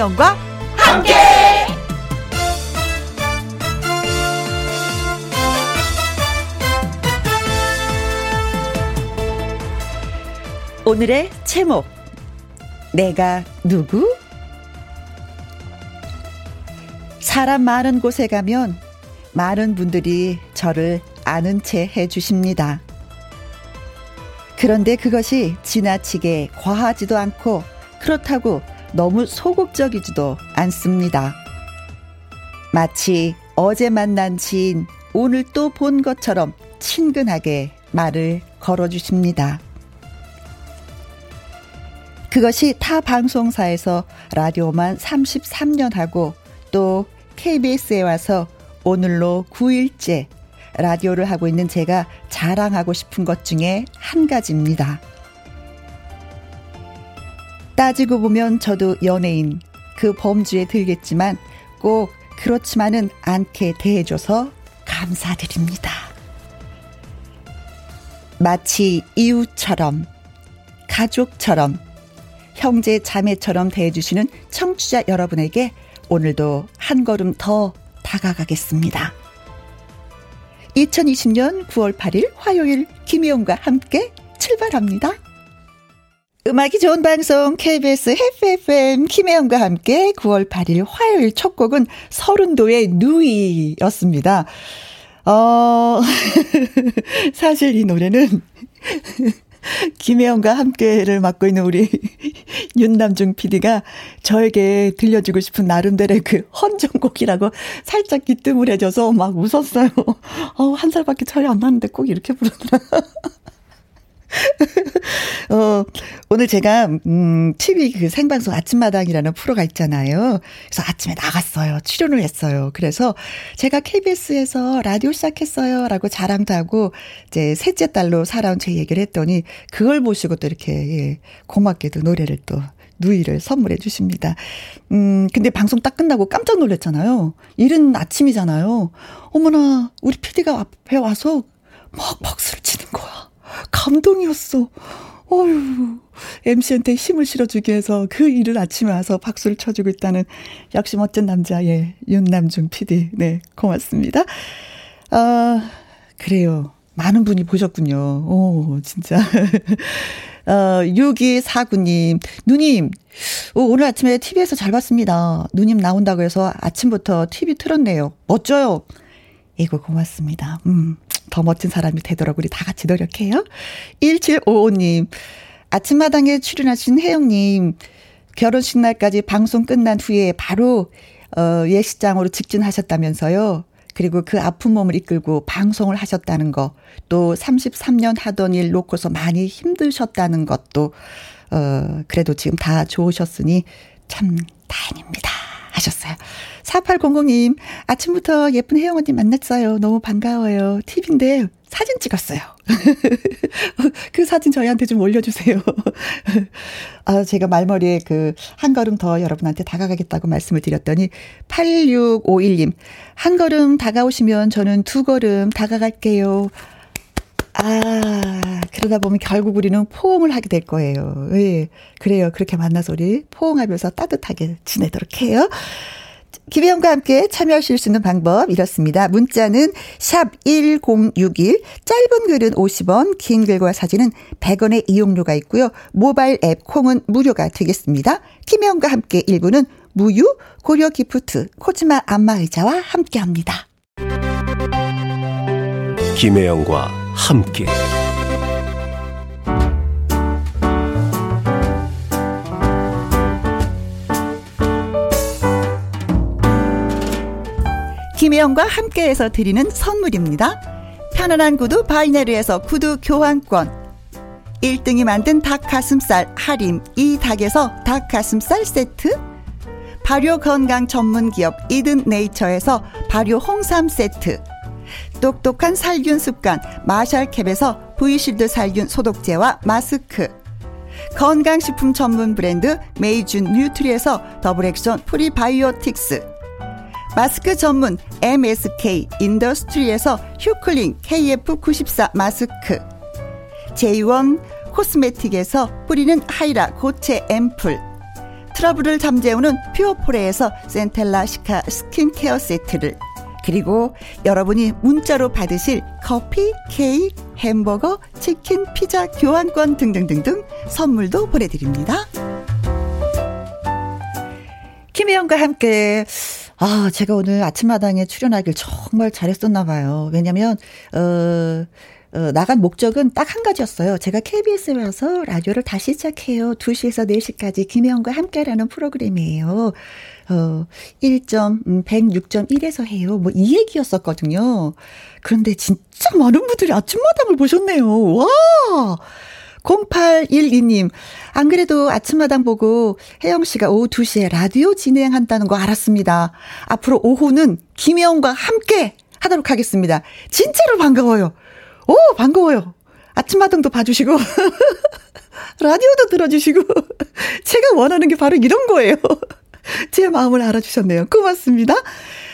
김혜영과 함께. 오늘의 제목 내가 누구? 사람 많은 곳에 가면 많은 분들이 저를 아는 채 해주십니다. 그런데 그것이 지나치게 과하지도 않고 그렇다고 너무 소극적이지도 않습니다. 마치 어제 만난 지인, 오늘 또 본 것처럼 친근하게 말을 걸어주십니다. 그것이 타 방송사에서 라디오만 33년 하고 또 KBS에 와서 오늘로 9일째 라디오를 하고 있는 제가 자랑하고 싶은 것 중에 한 가지입니다. 따지고 보면 저도 연예인 그 범주에 들겠지만 꼭 그렇지만은 않게 대해줘서 감사드립니다. 마치 이웃처럼, 가족처럼, 형제 자매처럼 대해주시는 청취자 여러분에게 오늘도 한 걸음 더 다가가겠습니다. 2020년 9월 8일 화요일 김희영과 함께 출발합니다. 음악이 좋은 방송 KBS FFM 김혜영과 함께 9월 8일 화요일 첫 곡은 서른도의 누이였습니다. 어, 사실 이 노래는 김혜영과 함께를 맡고 있는 우리 윤남중 PD가 저에게 들려주고 싶은 나름대로의 그 헌정곡이라고 살짝 기뜸을 해줘서 막 웃었어요. 어, 한 살밖에 차이 안 나는데 꼭 이렇게 부르더라. 어, 오늘 제가, 음, TV 그 생방송 아침마당이라는 프로가 있잖아요. 그래서 아침에 나갔어요. 출연을 했어요. 그래서 제가 KBS에서 라디오 시작했어요. 라고 자랑도 하고, 이제 셋째 딸로 살아온 제 얘기를 했더니, 그걸 보시고 또 이렇게, 예, 고맙게도 노래를 또 누이를 선물해 주십니다. 음, 근데 방송 딱 끝나고 깜짝 놀랐잖아요. 이른 아침이잖아요. 어머나, 우리 PD가 앞에 와서 막 박수를 치는 거야. 감동이었어. 어휴, MC한테 힘을 실어주기 위해서 그 일을 아침에 와서 박수를 쳐주고 있다는 역시 멋진 남자, 예, 윤남중 PD. 네, 고맙습니다. 아, 그래요. 많은 분이 보셨군요. 오, 진짜. 어, 6249님, 누님, 오, 오늘 아침에 TV에서 잘 봤습니다. 누님 나온다고 해서 아침부터 TV 틀었네요. 멋져요. 이거 고맙습니다. 음. 더 멋진 사람이 되도록 우리 다 같이 노력해요. 1755님, 아침마당에 출연하신 혜영님, 결혼식 날까지 방송 끝난 후에 바로, 어, 예식장으로 직진하셨다면서요. 그리고 그 아픈 몸을 이끌고 방송을 하셨다는 거, 또 33년 하던 일 놓고서 많이 힘드셨다는 것도, 어, 그래도 지금 다 좋으셨으니 참 다행입니다. 하셨어요. 4800님, 아침부터 예쁜 혜영 언니 만났어요. 너무 반가워요. 팁인데 사진 찍었어요. 그 사진 저희한테 좀 올려주세요. 아, 제가 말머리에 그, 한 걸음 더 여러분한테 다가가겠다고 말씀을 드렸더니, 8651님, 한 걸음 다가오시면 저는 두 걸음 다가갈게요. 아, 그러다 보면 결국 우리는 포옹을 하게 될 거예요. 예. 그래요. 그렇게 만나서 우리 포옹하면서 따뜻하게 지내도록 해요. 김혜영과 함께 참여하실 수 있는 방법 이렇습니다. 문자는 샵 1061, 짧은 글은 50원, 긴 글과 사진은 100원의 이용료가 있고요. 모바일 앱 콩은 무료가 되겠습니다. 김혜영과 함께 1부는 무유, 고려 기프트, 코지마 안마의자와 함께합니다. 김혜영과 함께. 김혜영과 함께해서 드리는 선물입니다. 편안한 구두 바이네르에서 구두 교환권. 1등이 만든 닭가슴살 할인 이 닭에서 닭가슴살 세트. 발효 건강 전문 기업 이든 네이처에서 발효 홍삼 세트 똑똑한 살균 습관 마샬캡에서 브이실드 살균 소독제와 마스크. 건강식품 전문 브랜드 메이준 뉴트리에서 더블 액션 프리바이오틱스. 마스크 전문 MSK 인더스트리에서 휴클린 KF94 마스크. 제이원 코스메틱에서 뿌리는 하이라 고체 앰플. 트러블을 잠재우는 퓨어포레에서 센텔라 시카 스킨케어 세트를 그리고 여러분이 문자로 받으실 커피, 케이크, 햄버거, 치킨, 피자, 교환권 등등등등 선물도 보내드립니다. 김혜영과 함께 아, 제가 오늘 아침마당에 출연하길 정말 잘했었나 봐요. 왜냐면 어 어, 나간 목적은 딱 한 가지였어요. 제가 KBS에 와서 라디오를 다시 시작해요. 2시에서 4시까지 김혜영과 함께라는 프로그램이에요. 어, 1점, 106.1에서 음, 해요. 뭐 이 얘기였었거든요. 그런데 진짜 많은 분들이 아침마당을 보셨네요. 와! 0812님, 안 그래도 아침마당 보고 혜영 씨가 오후 2시에 라디오 진행한다는 거 알았습니다. 앞으로 오후는 김혜영과 함께 하도록 하겠습니다. 진짜로 반가워요. 오, 반가워요. 아침마당도 봐주시고, 라디오도 들어주시고, 제가 원하는 게 바로 이런 거예요. 제 마음을 알아주셨네요. 고맙습니다.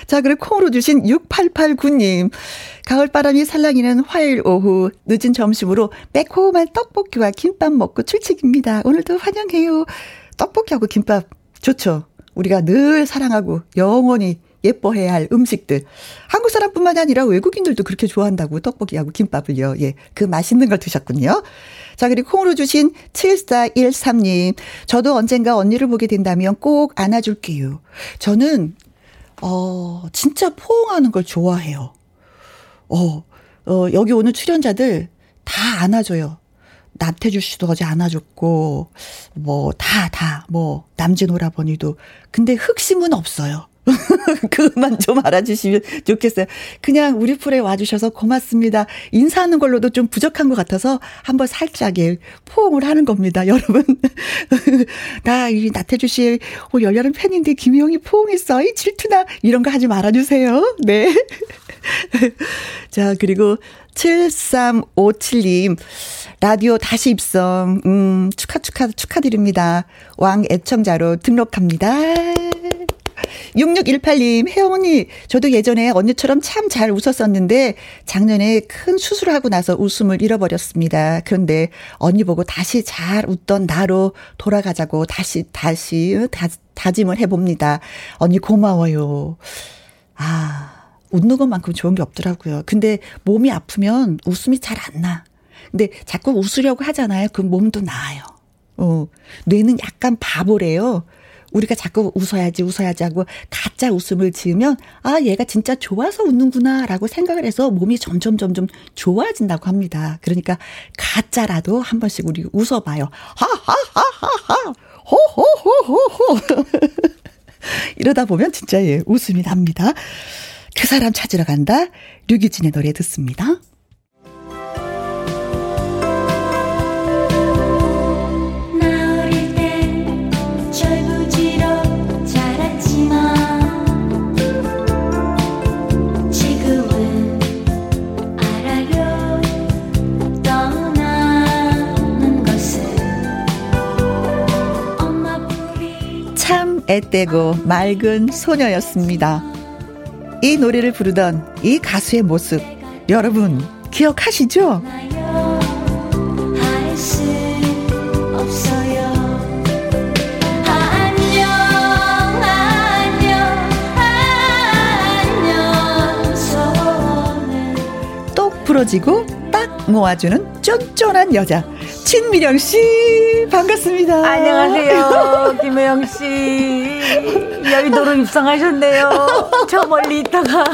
자, 그리고 콩으로 주신 6889님. 가을바람이 살랑이는 화요일 오후 늦은 점심으로 매콤한 떡볶이와 김밥 먹고 출첵입니다. 오늘도 환영해요. 떡볶이하고 김밥 좋죠. 우리가 늘 사랑하고 영원히 예뻐해야 할 음식들. 한국 사람뿐만 아니라 외국인들도 그렇게 좋아한다고 떡볶이하고 김밥을요. 예. 그 맛있는 걸 드셨군요. 자, 그리고 콩으로 주신 7413님. 저도 언젠가 언니를 보게 된다면 꼭 안아줄게요. 저는, 어, 진짜 포옹하는 걸 좋아해요. 어, 어, 여기 오는 출연자들 다 안아줘요. 나태주 씨도 어제 안아줬고, 뭐, 다, 다, 뭐, 남진 오라버니도. 근데 흑심은 없어요. 그만 좀 알아주시면 좋겠어요. 그냥 우리 풀에 와주셔서 고맙습니다. 인사하는 걸로도 좀 부족한 것 같아서 한번 살짝 예, 포옹을 하는 겁니다. 여러분. 나, 이 나태주 씨의 열렬한 팬인데 김희영이 포옹했어. 이 질투나. 이런 거 하지 말아주세요. 네. 자, 그리고 7357님. 라디오 다시 입성. 음, 축하, 축하, 축하드립니다. 왕 애청자로 등록합니다. 6618님, 혜영 언니, 저도 예전에 언니처럼 참 잘 웃었었는데, 작년에 큰 수술하고 나서 웃음을 잃어버렸습니다. 그런데 언니 보고 다시 잘 웃던 나로 돌아가자고 다시, 다시, 다, 다짐을 해봅니다. 언니 고마워요. 아, 웃는 것만큼 좋은 게 없더라고요. 근데 몸이 아프면 웃음이 잘 안 나. 근데 자꾸 웃으려고 하잖아요. 그 몸도 나아요. 어, 뇌는 약간 바보래요. 우리가 자꾸 웃어야지 웃어야지 하고 가짜 웃음을 지으면 아 얘가 진짜 좋아서 웃는구나라고 생각을 해서 몸이 점점 점점 좋아진다고 합니다. 그러니까 가짜라도 한 번씩 우리 웃어봐요. 하하하하하 호호호호호 이러다 보면 진짜 예 웃음이 납니다. 그 사람 찾으러 간다. 류기진의 노래 듣습니다. 앳되고 맑은 소녀였습니다. 이 노래를 부르던 이 가수의 모습 여러분 기억하시죠? 똑 부러지고 딱 모아주는 쫀쫀한 여자 신미령 씨 반갑습니다. 안녕하세요. 김혜영 씨. 여의도로 입성하셨네요. 저 멀리 있다가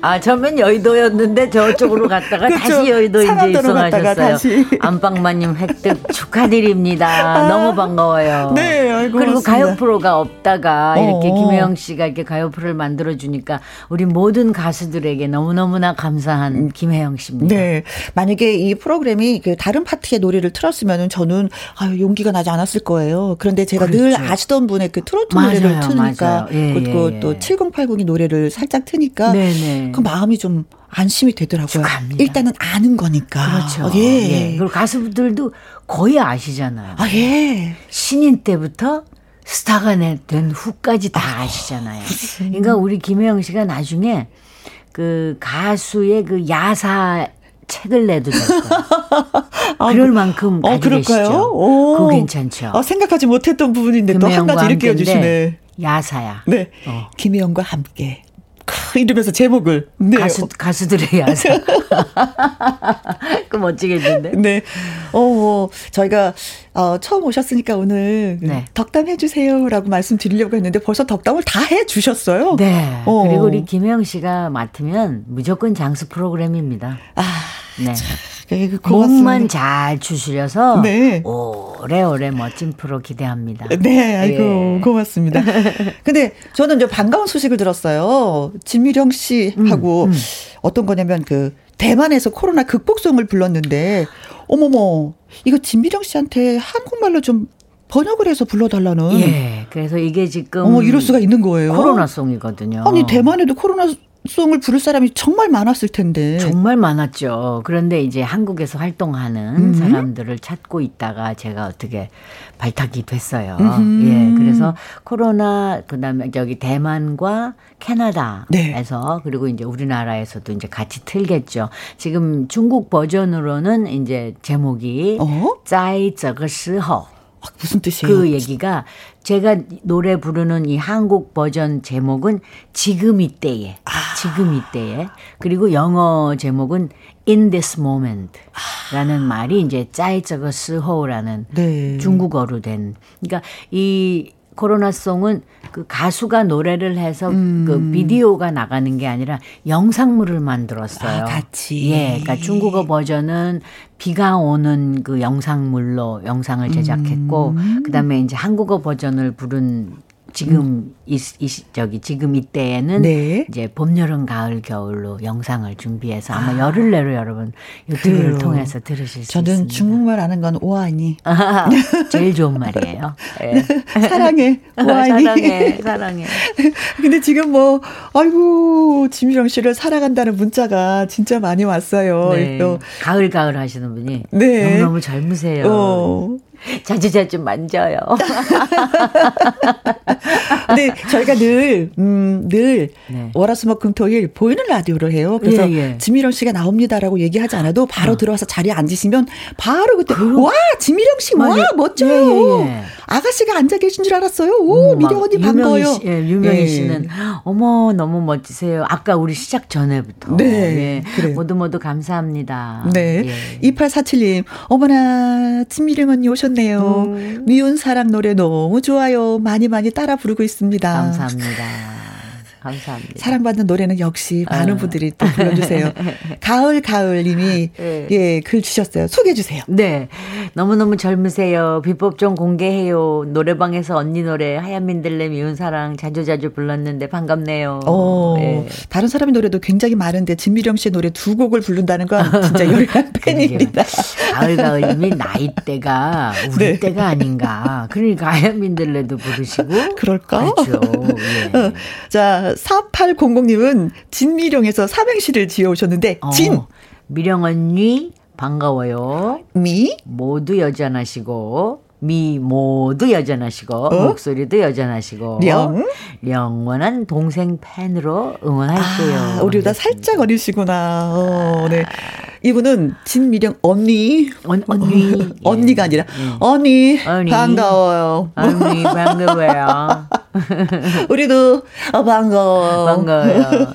아 처음엔 여의도였는데 저쪽으로 갔다가 그렇죠. 다시 여의도 이제 입성하셨어요. 안방마님 획득 축하드립니다. 아, 너무 반가워요. 네, 아이고, 그리고 고맙습니다. 가요 프로가 없다가 이렇게 어, 어. 김혜영 씨가 이렇게 가요 프로를 만들어 주니까 우리 모든 가수들에게 너무 너무나 감사한 음. 김혜영 씨입니다. 네, 만약에 이 프로그램이 그 다른 파 파티의 노래를 틀었으면은 저는 아유 용기가 나지 않았을 거예요. 그런데 제가 그렇죠. 늘 아시던 분의 그 트로트 맞아요, 노래를 트니까 예, 그리고 예, 또 7080이 예. 노래를 살짝 트니까 네네. 그 마음이 좀 안심이 되더라고요. 축하합니다. 일단은 아는 거니까. 그렇죠. 예. 예. 그리고 가수들도 거의 아시잖아요. 아 예. 신인 때부터 스타가 된 후까지 다 아, 아시잖아요. 그러니까 우리 김혜영 씨가 나중에 그 가수의 그 야사 책을 내도 될 거예요. 아, 그럴 만큼 어, 그럴까요? 오. 그거 괜찮죠. 아, 생각하지 못했던 부분인데 또 한 가지 이렇게 해주시네. 야사야. 네. 어. 김혜영과 함께. 이러면서 제목을 네. 가수 가수들의 야사. 그 멋지게 했는데. 네. 어, 뭐 저희가 어, 처음 오셨으니까 오늘 네. 덕담 해주세요라고 말씀드리려고 했는데 벌써 덕담을 다 해주셨어요. 네. 어. 그리고 우리 김혜영 씨가 맡으면 무조건 장수 프로그램입니다. 아, 네. 참. 네, 몸만 잘 추스려서 네. 오래오래 멋진 프로 기대합니다. 네, 아이고 예. 고맙습니다. 근데 저는 이제 반가운 소식을 들었어요. 진미령 씨하고 음, 음. 어떤 거냐면 그 대만에서 코로나 극복송을 불렀는데 어머머 이거 진미령 씨한테 한국말로 좀 번역을 해서 불러달라는. 예. 그래서 이게 지금. 어, 이럴 수가 있는 거예요. 코로나송이거든요. 아니, 대만에도 코로나 찬송을 부를 사람이 정말 많았을 텐데. 정말 많았죠. 그런데 이제 한국에서 활동하는 음. 사람들을 찾고 있다가 제가 어떻게 발탁이 됐어요. 음. 예. 그래서 코로나 그다음에 저기 대만과 캐나다에서 네. 그리고 이제 우리나라에서도 이제 같이 틀겠죠. 지금 중국 버전으로는 이제 제목이 어? 짜이 저거 시허 무슨 뜻이에요? 그 얘기가 제가 노래 부르는 이 한국 버전 제목은 지금 이때에 아. 지금 이때에 그리고 영어 제목은 in this moment라는 아. 말이 이제 짜이저거 스호라는 네. 중국어로 된 그러니까 이 코로나송은 그 가수가 노래를 해서 음. 그 비디오가 나가는 게 아니라 영상물을 만들었어요. 아, 같이. 예. 그러니까 중국어 버전은 비가 오는 그 영상물로 영상을 제작했고 음. 그다음에 이제 한국어 버전을 부른 지금 음. 이, 이 저기 지금 이때에는 네. 이제 봄, 여름, 가을, 겨울로 영상을 준비해서 아마 아. 열흘 내로 여러분 유튜브를 그래요. 통해서 들으실 수 저는 있습니다. 중국말 아는 건 오아니. 제일 좋은 말이에요. 네. 사랑해 오아니. 사랑해 사랑해. 근데 지금 뭐 아이고 지미령 씨를 사랑한다는 문자가 진짜 많이 왔어요. 네. 또 가을 가을 하시는 분이 네. 너무 너무 젊으세요. 어. 자주자주 만져요. 근데 저희가 늘, 음, 늘, 네. 월화수목금 토일 보이는 라디오를 해요. 그래서 예, 예. 지미령 씨가 나옵니다라고 얘기하지 않아도 바로 어. 들어와서 자리에 앉으시면 바로 그때, 그... 와, 지미령 씨, 맞아. 와, 멋져요. 예, 예, 예, 아가씨가 앉아 계신 줄 알았어요. 오, 음, 미령 언니 반가워요. 씨, 예, 유명희 예. 씨는, 어머, 너무 멋지세요. 아까 우리 시작 전에부터. 네. 예. 모두 모두 감사합니다. 네. 예. 2847님, 어머나, 지미령 언니 오셨 오셨네요. 음. 미운 사랑 노래 너무 좋아요. 많이 많이 따라 부르고 있습니다. 감사합니다. 감사합니다. 사랑받는 노래는 역시 많은 어. 분들이 또 불러주세요. 가을 가을님이 네. 예글 주셨어요. 소개해 주세요. 네, 너무 너무 젊으세요. 비법 좀 공개해요. 노래방에서 언니 노래 하얀 민들레 미운 사랑 자주 자주 불렀는데 반갑네요. 어, 네. 다른 사람의 노래도 굉장히 많은데 진미령 씨의 노래 두 곡을 부른다는 건 진짜 열한 팬입니다. 가을 가을님이 나이대가 우리 네. 때가 아닌가. 그러니까 하얀 민들레도 부르시고 그럴까? 그렇죠. 예. 어, 자 4800님은 진미령에서 삼행시를 지어오셨는데, 어, 진! 미령 언니, 반가워요. 미? 모두 여전하시고, 미 모두 여전하시고 어? 목소리도 여전하시고 령 영원한 동생 팬으로 응원할게요. 아, 우리보다 살짝 어리시구나. 어, 네. 이분은 진미령 언니 언, 언니 어, 언니가 아니라 예. 언니, 언니 반가워요. 언니 반가워요. 우리도 어, 반가워. 반가워요.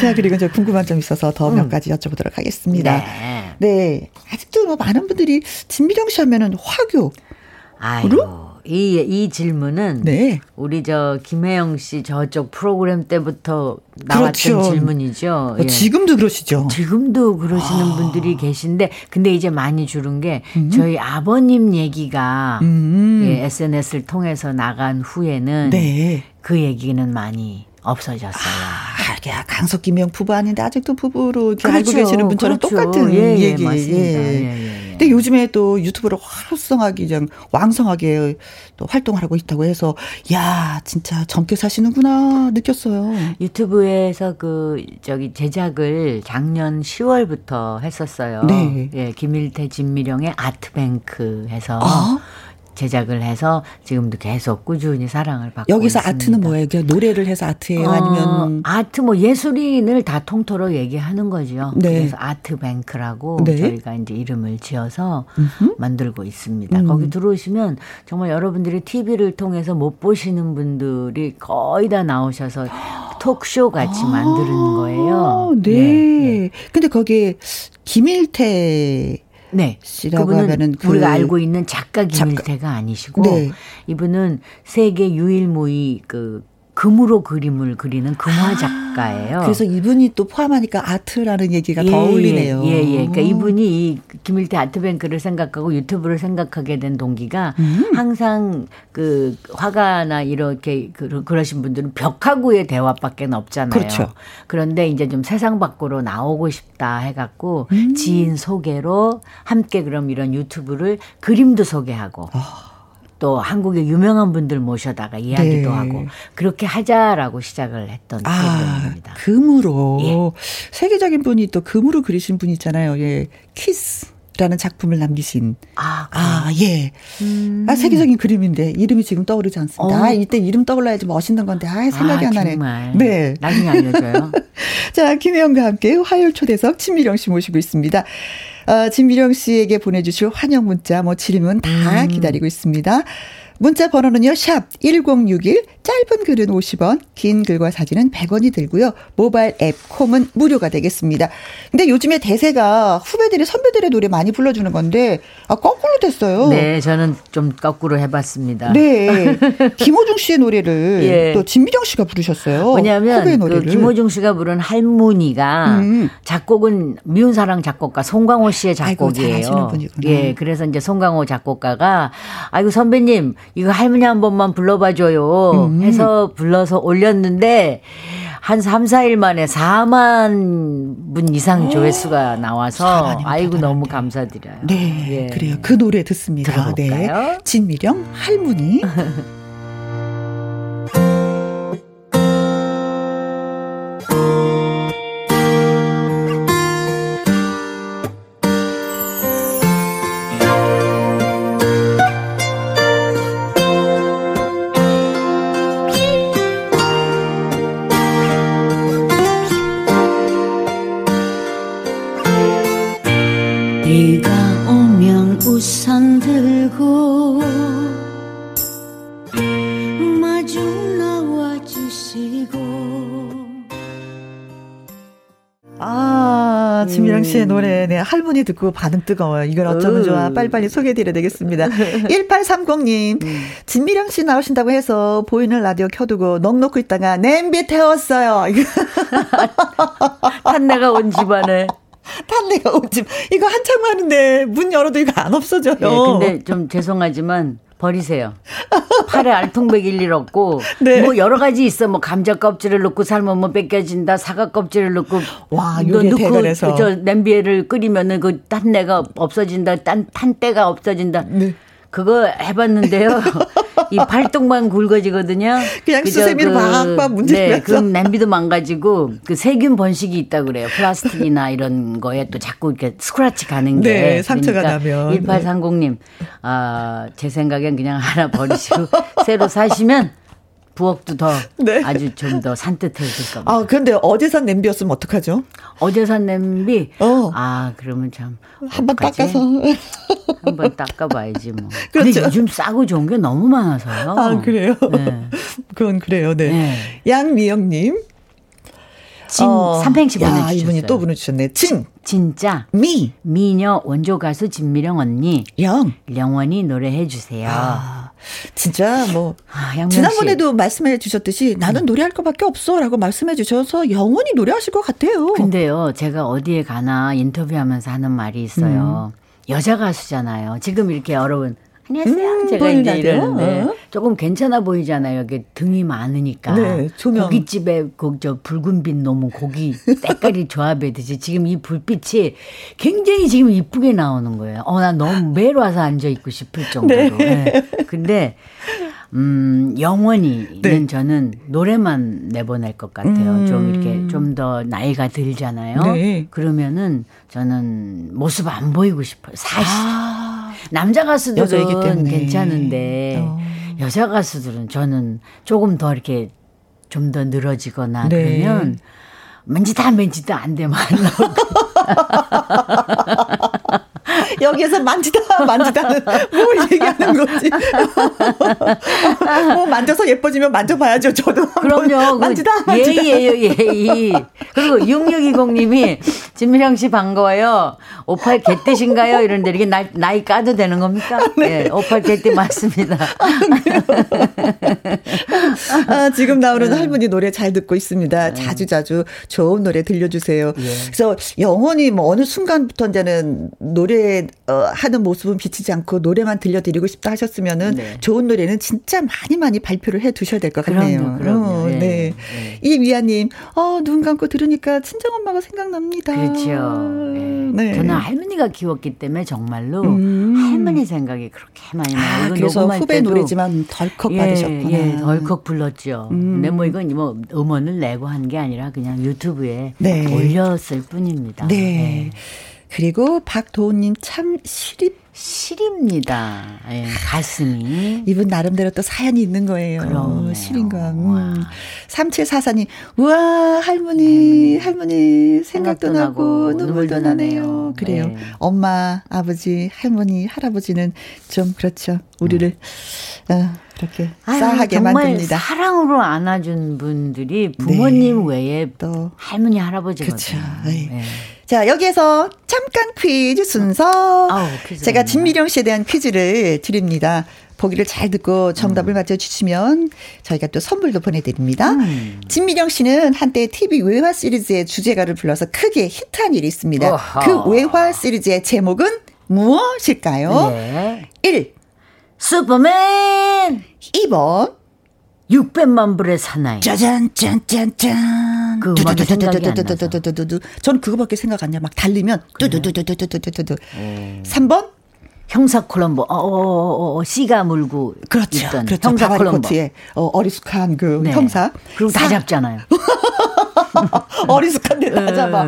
자 그리고 저 궁금한 점 있어서 더몇 음. 가지 여쭤보도록 하겠습니다. 네. 네. 아직도 뭐 많은 분들이 진미령 씨 하면은 화교. 아유. 이, 이 질문은 네. 우리 저 김혜영 씨 저쪽 프로그램 때부터 나왔던 그렇죠. 질문이죠. 예. 지금도 그러시죠. 지금도 그러시는 아. 분들이 계신데 근데 이제 많이 줄은 게 음. 저희 아버님 얘기가 음. 예, SNS를 통해서 나간 후에는 네. 그 얘기는 많이 없어졌어요. 아, 강석 김영 부부 아닌데 아직도 부부로 그렇죠. 알고 계시는 분처럼 그렇죠. 똑같은 예, 예 얘기. 예, 예. 예, 근데 요즘에 또 유튜브를 활성하게 좀 왕성하게 또 활동을 하고 있다고 해서 야 진짜 젊게 사시는구나 느꼈어요. 유튜브에서 그 저기 제작을 작년 10월부터 했었어요. 네. 예, 김일태 진미령의 아트뱅크 해서. 아? 제작을 해서 지금도 계속 꾸준히 사랑을 받고 여기서 있습니다. 아트는 뭐예요? 노래를 해서 아트예요? 아니면 어, 아트 뭐 예술인을 다 통틀어 얘기하는 거죠. 네. 그래서 아트뱅크라고 네. 저희가 이제 이름을 지어서 만들고 있습니다. 음. 거기 들어오시면 정말 여러분들이 TV를 통해서 못 보시는 분들이 거의 다 나오셔서 톡쇼 같이 만드는 거예요. 아, 네. 근데 거기에 김일태 네. 씨라고 그분은 그- 우리가 알고 있는 작가 작가. 김일태가 아니시고 네. 이분은 세계 유일무이 그 금으로 그림을 그리는 금화 작가예요. 아, 그래서 이분이 또 포함하니까 아트라는 얘기가 더 예, 어울리네요. 예, 예. 그러니까 이분이 이 김일태 아트뱅크를 생각하고 유튜브를 생각하게 된 동기가 음. 항상 그 화가나 이렇게 그, 그러신 분들은 벽화구의 대화밖에 없잖아요. 그렇죠. 그런데 이제 좀 세상 밖으로 나오고 싶다 해갖고 음. 지인 소개로 함께 그럼 이런 유튜브를 그림도 소개하고 아. 또 한국의 유명한 분들 모셔다가 이야기도 네. 하고 그렇게 하자라고 시작을 했던 아, 프로그램입니다. 금으로. 예. 세계적인 분이 또 금으로 그리신 분 있잖아요. 예. 키스 라는 작품을 남기신. 아, 아, 예. 아, 세계적인 그림인데 이름이 지금 떠오르지 않습니다. 어. 아, 이때 이름 떠올라야지 멋있는 건데. 아, 생각이 아, 안 나네. 정말. 네. 나중에 알려줘요. 자, 김혜영과 함께 화요일 초대석 진미령 씨 모시고 있습니다. 어, 진미령 씨에게 보내주실 환영 문자, 뭐 질문 다 기다리고 있습니다. 문자 번호는요, 샵 1061, 짧은 글은 50원, 긴 글과 사진은 100원이 들고요. 모바일 앱 콤은 무료가 되겠습니다. 근데 요즘에 대세가 후배들이 선배들의 노래 많이 불러주는 건데, 아, 거꾸로 됐어요. 네, 저는 좀 거꾸로 해봤습니다. 네. 김호중 씨의 노래를 예. 또 진미령 씨가 부르셨어요. 왜냐하면 후배 그 노래를. 김호중 씨가 부른 할머니가 음. 작곡은 미운 사랑 작곡가 송강호 씨의 아이고, 잘 작곡이에요. 분이구나. 예, 그래서 이제 송강호 작곡가가 아이고 선배님 이거 할머니 한 번만 불러봐 줘요 음. 해서 불러서 올렸는데 한 3, 4일 만에 4만 분 이상 조회수가 나와서 4만이면 아이고 너무. 감사드려요. 네, 예. 그래요. 그 노래 듣습니다. 들어볼까요? 네. 진미령 할머니. 네, 할머니 듣고 반응 뜨거워요. 이걸 어쩌면 좋아. 음. 빨리빨리 소개해드려야 되겠습니다. 1830님, 진미령 씨 나오신다고 해서 보이는 라디오 켜두고 넋 놓고 있다가 냄비 태웠어요. 탄내가 온 집안에 탄내가 오지. 이거 한참 하는데 문 열어도 이거 안 없어져요. 예, 근데 좀 죄송하지만 버리세요. 팔에 알통백 일 일 없고 네. 뭐 여러 가지 있어. 뭐 감자 껍질을 넣고 삶으면 뭐 뺏겨진다. 사과 껍질을 넣고 와, 너 요리에 넣고 대단해서. 저 냄비에를 끓이면은 그 탄내가 없어진다. 딴 탄때가 없어진다. 네. 그거 해봤는데요. 이 발동만 굵어지거든요. 그냥 그저 수세미로 막막 문지르면서. 네, 그 냄비도 망가지고 그 세균 번식이 있다 그래요. 플라스틱이나 이런 거에 또 자꾸 이렇게 스크래치 가는 게. 네, 상처가 그러니까 나면. 1830님, 아, 제 생각엔 그냥 하나 버리시고 새로 사시면 부엌도 더 네. 아주 좀 더 산뜻해질 겁니다. 아, 근데 어제 산 냄비였으면 어떡하죠? 어제 산 냄비, 어. 아, 그러면 참. 한번? 닦아서. 한번 닦아봐야지 뭐. 그렇죠. 근데 요즘 싸고 좋은 게 너무 많아서요. 아, 그래요? 네. 그건 그래요, 네. 네. 양미영님. 진 어, 삼행시 야, 보내주셨어요. 이분이 또 보내주셨네. 진, 진짜 미, 미녀 원조 가수 진미령 언니 영. 영원히 노래해 주세요. 아, 진짜 뭐. 아. 지난번에도 말씀해 주셨듯이 나는 노래할 것밖에 없어 라고 말씀해 주셔서 영원히 노래하실 것 같아요. 근데요, 제가 어디에 가나 인터뷰하면서 하는 말이 있어요. 여자 가수잖아요. 지금 이렇게 여러분 안녕하세요. 음, 제가 이제 보이나요? 이러는데 어. 조금 괜찮아 보이잖아요. 이게 등이 많으니까. 네, 조명. 고깃집에 그저 붉은 빛 너무 고기 때깔이 조합해듯이 지금 이 불빛이 굉장히 지금 이쁘게 나오는 거예요. 어, 나 너무 매일 와서 앉아 있고 싶을 정도로. 네. 근데 음, 영원히는 네. 저는 노래만 내보낼 것 같아요. 좀 이렇게 좀 더 나이가 들잖아요. 네. 그러면은 저는 모습 안 보이고 싶어요. 사실. 아, 남자 가수들은 괜찮은데 어. 여자 가수들은 저는 조금 더 이렇게 좀 더 늘어지거나 네. 그러면 만지다 만지다 안 되면 안 나오고. 여기에서 만지다 만지다는 뭘 얘기하는 거지? 뭐 만져서 예뻐지면 만져봐야죠. 저도 그럼요. 만지다 그 만지다. 예의예요 예의. 그리고 6620님이 진미령 씨 반가워요. 58 개떼신가요? 이런데 이렇게 나이, 나이 까도 되는 겁니까? 네. 네58 개떼 맞습니다. 아, 지금 나오는 네. 할머니 노래 잘 듣고 있습니다. 네. 자주 자주 좋은 노래 들려주세요. 예. 그래서 영원히 뭐 어느 순간부터 이제는 노래 어, 하는 모습은 비치지 않고 노래만 들려드리고 싶다 하셨으면은 네. 좋은 노래는 진짜 많이 많이 발표를 해 두셔야 될 것 같네요. 그럼요. 어, 네. 네. 이 위아님, 어, 눈 감고 들으니까 친정 엄마가 생각납니다. 그렇죠. 네. 저는 할머니가 키웠기 때문에 정말로 음. 할머니 생각이 그렇게 많이 나요. 아, 그래서 후배 노래지만 덜컥 예, 받으셨구나. 예, 덜컥 불렀죠. 음. 근데 뭐 이건 뭐 음원을 내고 한 게 아니라 그냥 유튜브에 네. 올렸을 뿐입니다. 네. 네. 그리고 박도훈님 참 시립 시립니다. 예, 가슴이. 이분 나름대로 또 사연이 있는 거예요. 그럼 시린가. 음. 3744님, 우와, 할머니, 할머니, 생각도, 생각도 나고, 눈물도 나네요. 그래요. 네. 엄마, 아버지, 할머니, 할아버지는 좀 그렇죠. 우리를, 음. 어, 그렇게 싸하게 만듭니다. 사랑으로 안아준 분들이 부모님 네. 외에 또 할머니, 할아버지거든요. 그렇죠. 네. 네. 자, 여기에서 잠깐 퀴즈 순서. 아우, 제가 진미령 씨에 대한 퀴즈를 드립니다. 보기를 잘 듣고 정답을 음. 맞춰주시면 저희가 또 선물도 보내드립니다. 음. 진미령 씨는 한때 TV 외화 시리즈의 주제가를 불러서 크게 히트한 일이 있습니다. 어하. 그 외화 시리즈의 제목은 무엇일까요? 네. 1. 슈퍼맨! 2번. 600만 불의 사나이. 짜잔, 짠, 짠, 짠. 그 음악이 생각이 안 나서. 전 그거밖에 생각 안 나요. 막 달리면 뚜두두두두두두두. 3번? 형사 콜럼보, 어, 어, 어, 어, 씨가 물고 그렇죠, 있던 그렇죠. 형사 콜럼보. 어, 어리숙한 그 네. 형사. 그리고 다 잡잖아요. 어리숙한데 다 잡아.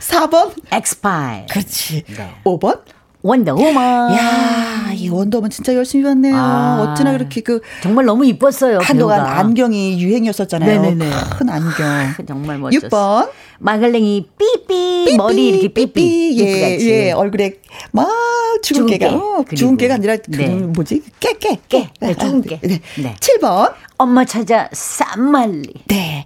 4번? 엑스파일. 그렇지. 네. 5번? 원더우먼. 야, 이 원더우먼 진짜 열심히 봤네요. 아, 어쩌나 그렇게 그 정말 너무 이뻤어요. 한동안 배우가. 안경이 유행이었었잖아요. 네네네. 큰 안경. 아, 정말 멋졌어. 6번. 말괄량이 삐삐, 삐삐 머리 이렇게 삐삐. 예, 예, 얼굴에 막 주근깨가 어, 주근깨가 아니라 그 네. 뭐지? 깨깨. 깨. 네, 주근깨. 네. 네. 7번. 엄마 찾아 삼만리. 네.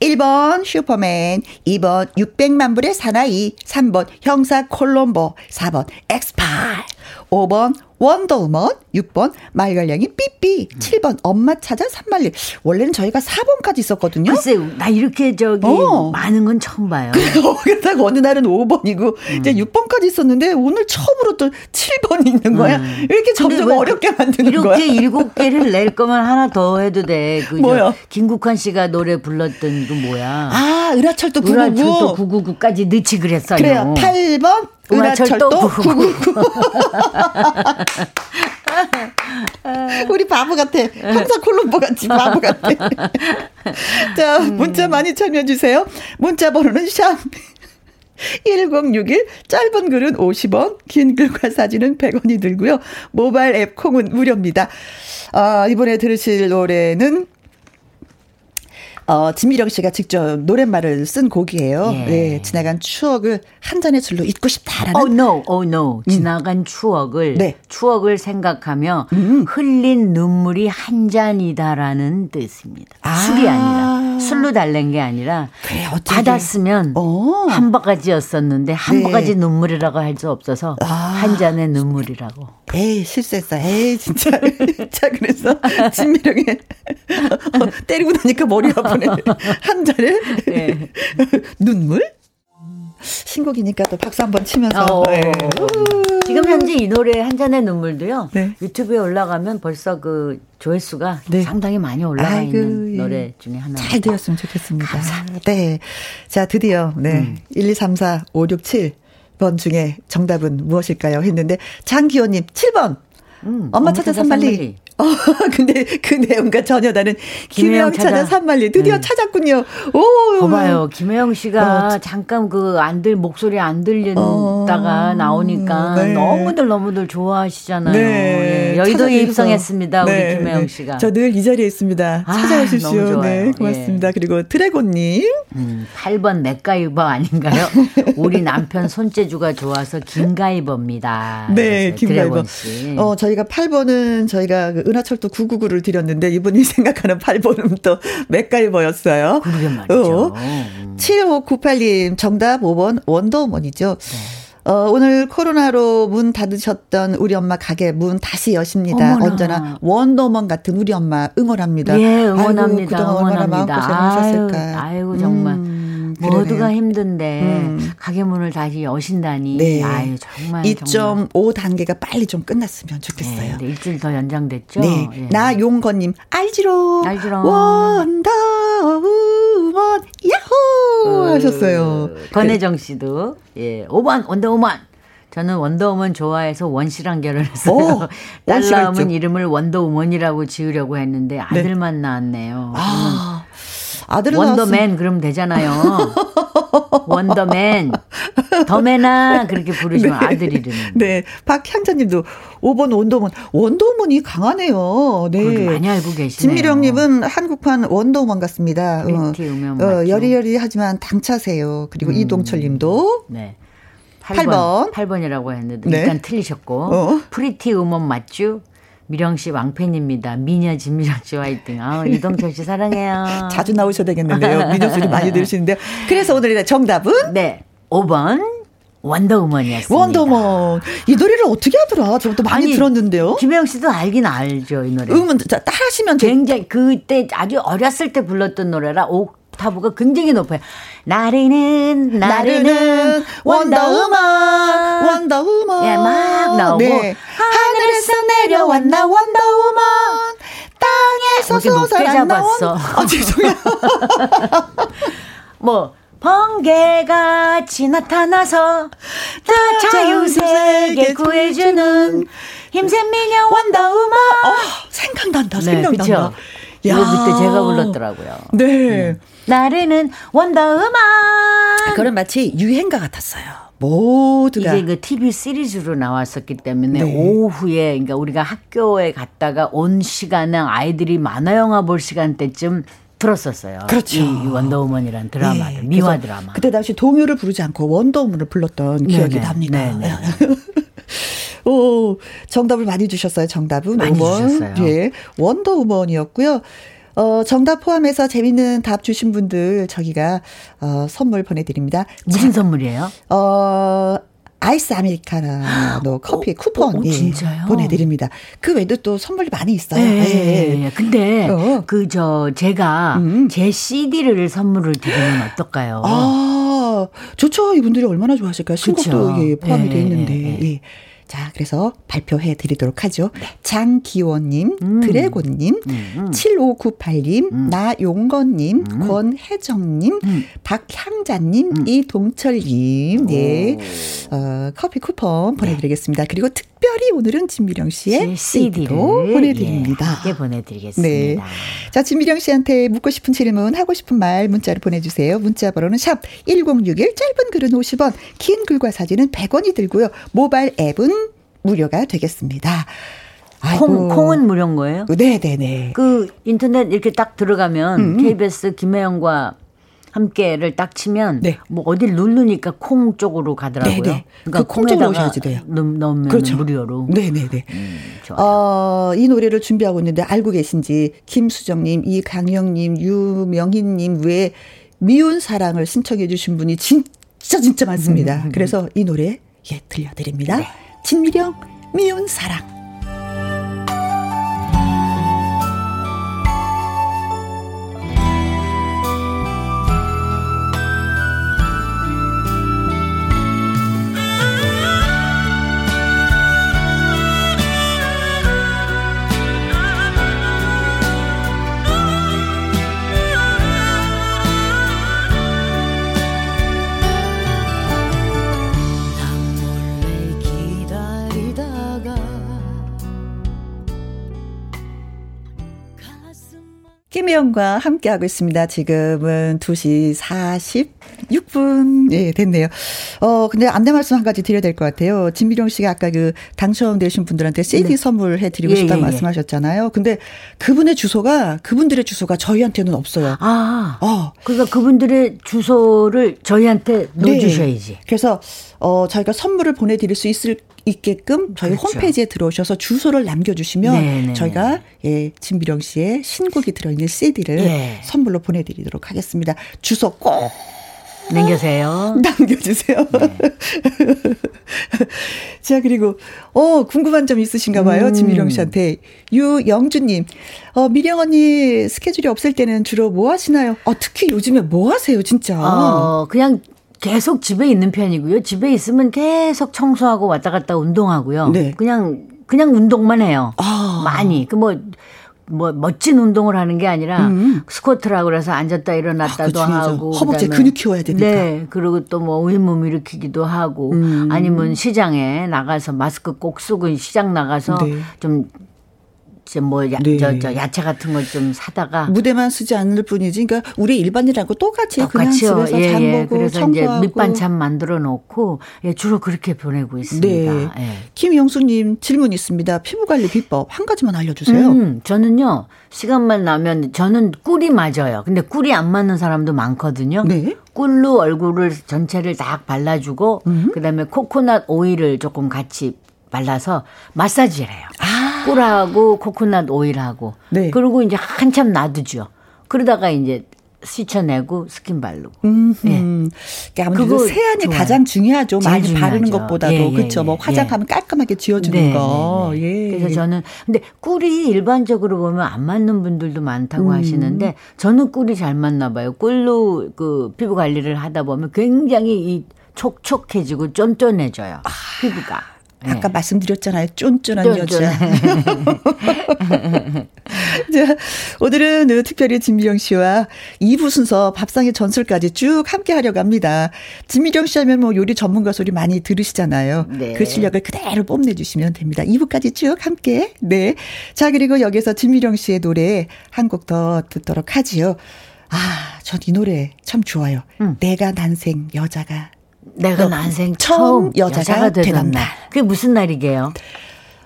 1번 슈퍼맨, 2번 600만 불의 사나이, 3번 형사 콜롬보, 4번 엑스파일, 5번 원더우먼, 6번 말괄량이 삐삐, 7번 엄마 찾아 삼만리. 원래는 저희가 4번까지 있었거든요. 글쎄, 나 이렇게 저기 어. 많은 건 처음 봐요. 그래서 어느 날은 5번이고 음. 이제 6번까지 있었는데 오늘 처음으로 또 7번이 있는 거야. 음. 이렇게 점점 어렵게 만드는 이렇게 거야. 이렇게 7개를 낼 거면 하나 더 해도 돼. 그 뭐야? 김국환 씨가 노래 불렀던 그 뭐야? 아, 은하철도 999. 은하철도 999까지 넣지 그랬어요. 그래요. 8번 은하철도 999. 우리 바보 같아. 형사 콜롬보 같이 바보 같아. 자, 문자 많이 참여해주세요. 문자 번호는 샵. 1061 짧은 글은 50원, 긴 글과 사진은 100원이 들고요. 모바일 앱 콩은 무료입니다. 아, 이번에 들으실 노래는 어, 진미령 씨가 직접 노랫말을 쓴 곡이에요. 예. 네, 지나간 추억을 한 잔의 술로 잊고 싶다라는. Oh no, oh no. 음. 지나간 추억을 네. 추억을 생각하며 음. 흘린 눈물이 한 잔이다라는 뜻입니다. 아. 술이 아니라 술로 달랜 게 아니라 그래, 받았으면 어. 한 바가지였었는데 한 네. 바가지 눈물이라고 할 수 없어서 아. 한 잔의 눈물이라고. 에이 실수했어. 에이 진짜. 자 그래서 진미령의 어, 때리고 나니까 머리 아프네. 한 잔의 네. 눈물. 신곡이니까 또 박수 한번 치면서. 어. 네. 지금 현재 이 노래 한 잔의 눈물도요. 네. 유튜브에 올라가면 벌써 그 조회수가 네. 상당히 많이 올라가 아이고, 있는 예. 노래 중에 하나. 잘 되었으면 좋겠습니다. 감사합니다. 네. 자, 드디어 네. 음. 1, 2, 3, 4, 5, 6, 7 번 중에 정답은 무엇일까요? 했는데 장기호님 7번 음, 엄마 찾아 산말리. 어, 근데 그 내용과 전혀 다른 김혜영 찾아 산말리 드디어 네. 찾았군요. 오, 봐봐요. 김혜영 씨가 어, 잠깐 그 안들 목소리 안 들린다가 어, 나오니까 네. 너무들 너무들 좋아하시잖아요. 네. 네. 여의도에 입성했습니다. 우리 네, 김혜영 네. 씨가. 저 늘 이 자리에 있습니다. 아, 찾아오십시오. 네, 고맙습니다. 예. 그리고 드래곤 님. 음, 8번 맥가이버 아닌가요? 우리 남편 손재주가 좋아서 김가이버입니다. 네, 김가이버. 어, 저희 가 8번은 저희가 그 은하철도 999를 드렸는데 이분이 생각하는 8번은 또 맥가이버였어요. 그러게 말이죠. 어. 7598님 정답 5번 원더우먼이죠. 네. 어, 오늘 코로나로 문 닫으셨던 우리 엄마 가게 문 다시 여십니다. 어머나. 언제나 원더먼 같은 우리 엄마 응원합니다. 예, 응원합니다. 아이고, 그동안 응원합니다. 얼마나 마음고생하셨을까. 아유, 아이고 정말. 음. 모두가 힘든데 음. 가게 문을 다시 여신다니. 네. 아유 정말 2.5 단계가 빨리 좀 끝났으면 좋겠어요. 네, 일주일 더 연장됐죠. 네. 네. 나용건님 알지롱. 알지롱. 원더 우먼 야호 어, 하셨어요. 권혜정 씨도 예 5번 원더 우먼. 저는 원더우먼 좋아해서 원씨랑 결혼했어요. 딸 낳으면 이름을 원더우먼이라고 지으려고 했는데 아들만 네. 낳았네요. 아. 아들은 원더맨 그러면 되잖아요. 원더맨. 더맨아 그렇게 부르시면 네. 아들 이름. 네. 박향자님도 5번 원더우먼. 원더우먼이 강하네요. 네. 많이 알고 계시네요. 진미령님은 한국판 원더우먼 같습니다. 어, 어, 여리여리하지만 당차세요. 그리고 음. 이동철님도. 네. 8번. 8번. 이라고 했는데 네. 일단 틀리셨고. 어? Pretty Woman 맞죠? 미령 씨 왕팬입니다. 미녀 진미령 씨 화이팅. 아, 이동철 씨 사랑해요. 자주 나오셔야 되겠는데요. 미녀 소리 많이 들으시는데요. 그래서 오늘의 정답은? 네. 5번. 원더우먼이었습니다. 원더우먼. 이 노래를 어떻게 하더라? 저도 많이 아니, 들었는데요. 김혜영 씨도 알긴 알죠, 이 노래. 음은 자, 따라하시면 굉장히 그때 아주 어렸을 때 불렀던 노래라 옥타브가 굉장히 높아요. 나르는 나르는 원더우먼 원더우먼 예, 막 나오고 네. 하늘에서 내려왔나 원더우먼 땅에서 솟아난 잡았어. 아, 죄송해요. 뭐 번개같이 나타나서 다 자유세계 구해주는 힘센 미녀 원더우먼 어, 생각난다 생각난다 네, 그쵸? 이거 그때 제가 불렀더라고요. 네. 음. 나르는 원더우먼. 그런 마치 유행가 같았어요. 모두가 이제 그 TV 시리즈로 나왔었기 때문에 네. 오후에 그러니까 우리가 학교에 갔다가 온 시간에 아이들이 만화 영화 볼 시간대쯤 들었었어요. 그렇죠. 이 원더우먼이라는 드라마를 네. 미화 드라마. 그때 당시 동요를 부르지 않고 원더우먼을 불렀던 네네. 기억이 납니다. 오, 정답을 많이 주셨어요. 정답은 많이 5번. 주셨어요. 예. 원더우먼이었고요. 어, 정답 포함해서 재밌는 답 주신 분들 저희가 어, 선물 보내드립니다. 무슨 자, 선물이에요? 어, 아이스 아메리카노 어, 커피 쿠폰 어, 어, 예, 보내드립니다. 그 외에도 또 선물이 많이 있어요. 네, 예. 예. 근데 어. 그저 제가 음. 제 CD를 선물을 드리면 어떨까요? 아 좋죠. 이분들이 얼마나 좋아하실까요? 신곡도 예, 포함이 돼 예, 있는데. 예. 예. 자, 그래서 발표해 드리도록 하죠. 네. 장기원님, 음. 드래곤님, 음. 7598님, 음. 나용건님, 음. 권혜정님, 음. 박향자님, 음. 이동철님, 네. 어, 커피 쿠폰 보내드리겠습니다. 네. 그리고 특 별히 오늘은 진미령 씨의 CD도 보내드립니다. 예, 보내드리겠습니다. 네. 자, 진미령 씨한테 묻고 싶은 질문, 하고 싶은 말 문자로 보내주세요. 문자 번호는 샵 1061, 짧은 글은 50원, 긴 글과 사진은 100원이 들고요. 모바일 앱은 무료가 되겠습니다. 콩, 콩은 무료인 거예요? 네네네. 그 인터넷 이렇게 딱 들어가면 음. KBS 김혜영과 함께를 딱 치면 네. 뭐 어딜 누르니까 콩 쪽으로 가더라고요. 네네. 그러니까 그 콩에다가 오셔야지 돼요. 넣으면 그렇죠. 무료로. 네네네. 음, 어, 이 노래를 준비하고 있는데 알고 계신지 김수정님, 이강영님, 유명희님 외에 미운 사랑을 신청해 주신 분이 진짜 진짜 많습니다. 음, 음, 그래서 이 노래 예 들려드립니다. 네. 진미령 미운 사랑. 김혜영과 함께하고 있습니다. 지금은 2시 46분, 예, 됐네요. 어, 근데 안내 말씀 한 가지 드려야 될 것 같아요. 진미령 씨가 아까 그 당첨되신 분들한테 CD 네. 선물해 드리고 예, 싶다는 예, 예, 말씀하셨잖아요. 근데 그분의 주소가, 그분들의 주소가 저희한테는 없어요. 아. 어. 그러니까 그분들의 주소를 저희한테 넣어주셔야지. 네. 그래서, 어, 저희가 선물을 보내드릴 수 있을 있게끔 저희 그렇죠. 홈페이지에 들어오셔서 주소를 남겨주시면 네네네. 저희가 예 진비령 씨의 신곡이 들어있는 CD를 예. 선물로 보내드리도록 하겠습니다. 주소 꼭 남겨세요. 남겨주세요. 네. 자, 그리고, 어, 궁금한 점 있으신가 봐요. 음. 진미령 씨한테. 유영주님, 어, 미령 언니 스케줄이 없을 때는 주로 뭐 하시나요? 어, 특히 요즘에 뭐 하세요, 진짜? 어, 그냥 계속 집에 있는 편이고요. 집에 있으면 계속 청소하고 왔다 갔다 운동하고요. 네. 그냥 그냥 운동만 해요. 아. 많이. 그뭐 뭐 멋진 운동을 하는 게 아니라 음. 스쿼트라고 그래서 앉았다 일어났다도 아, 하고 허벅지 근육 키워야 되니까. 네. 그리고 또 뭐 윗몸 일으키기도 하고 음. 아니면 시장에 나가서 마스크 꼭 쓰고 시장 나가서 네. 좀 뭐, 야, 네. 저, 저, 야채 같은 걸 좀 사다가. 무대만 쓰지 않을 뿐이지. 그러니까 우리 일반인하고 똑같이 똑같이요. 그냥 집에서 예, 장 예. 보고 그래서 청소하고. 이제 밑반찬 만들어 놓고 예, 주로 그렇게 보내고 있습니다. 네. 예. 김영수님 질문 있습니다. 피부 관리 비법 한 가지만 알려주세요. 음, 저는요, 시간만 나면 저는 꿀이 맞아요. 근데 꿀이 안 맞는 사람도 많거든요. 네. 꿀로 얼굴을 전체를 딱 발라주고, 음. 그 다음에 코코넛 오일을 조금 같이 발라서 마사지를 해요. 아. 꿀하고 코코넛 오일하고. 네. 그리고 이제 한참 놔두죠. 그러다가 이제 씻어내고 스킨 바르고. 음, 예. 그거 세안이 좋아요. 가장 중요하죠. 많이 중요하죠. 바르는 것보다도 예, 예, 그렇죠. 뭐 예. 화장하면 깔끔하게 지워주는 네, 거. 네, 네. 예. 그래서 저는 근데 꿀이 일반적으로 보면 안 맞는 분들도 많다고 음. 하시는데 저는 꿀이 잘 맞나 봐요. 꿀로 그 피부 관리를 하다 보면 굉장히 이 촉촉해지고 쫀쫀해져요. 아. 피부가. 네. 아까 말씀드렸잖아요. 쫀쫀한 쫀쫀. 여자. 자, 오늘은 특별히 진미령 씨와 2부 순서 밥상의 전술까지 쭉 함께 하려고 합니다. 진미령 씨 하면 뭐 요리 전문가 소리 많이 들으시잖아요. 네. 그 실력을 그대로 뽐내주시면 됩니다. 2부까지 쭉 함께. 네. 자, 그리고 여기서 진미령 씨의 노래 한 곡 더 듣도록 하지요. 아, 전 이 노래 참 좋아요. 음. 내가 난생 여자가 내가 난생 처음 여자가, 여자가 되던 날. 그게 무슨 날이게요?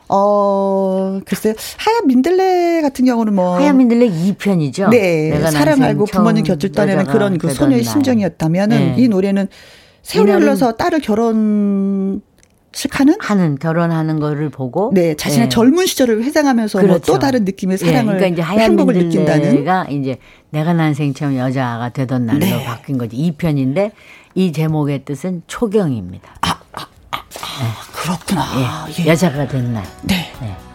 어, 글쎄요. 하얀 민들레 같은 경우는 뭐. 하얀 민들레 2편이죠? 네. 사랑하고 부모님 곁을 떠내는 그런 그 소녀의 심정이었다면은 네. 이 노래는 세월이 흘러서 딸을 결혼 하는 하는 결혼하는 거를 보고 네 자신의 네. 젊은 시절을 회상하면서 그렇죠. 뭐또 다른 느낌의 예, 사랑을 네, 그러니까 이제 하얀 행복을 느낀다는 가 이제 내가 난생 처음 여자가 되던 날로 네. 바뀐 거지 2편인데 이 제목의 뜻은 초경입니다. 아, 아, 아, 아 네. 그렇구나. 예, 예. 여자가 된 날. 네. 네.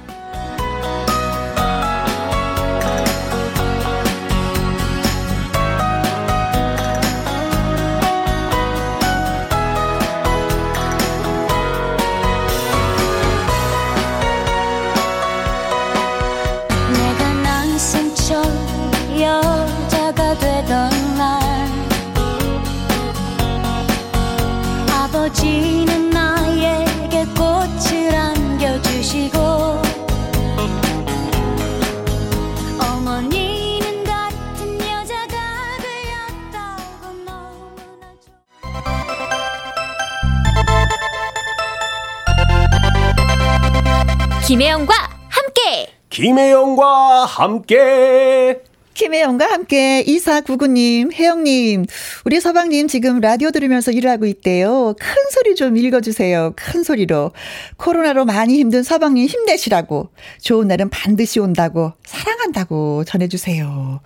김혜영과 함께. 김혜영과 함께. 김혜영과 함께 이사구구님, 혜영님, 우리 서방님 지금 라디오 들으면서 일하고 있대요. 큰 소리 좀 읽어주세요. 큰 소리로. 코로나로 많이 힘든 서방님 힘내시라고. 좋은 날은 반드시 온다고. 사랑한다고 전해주세요.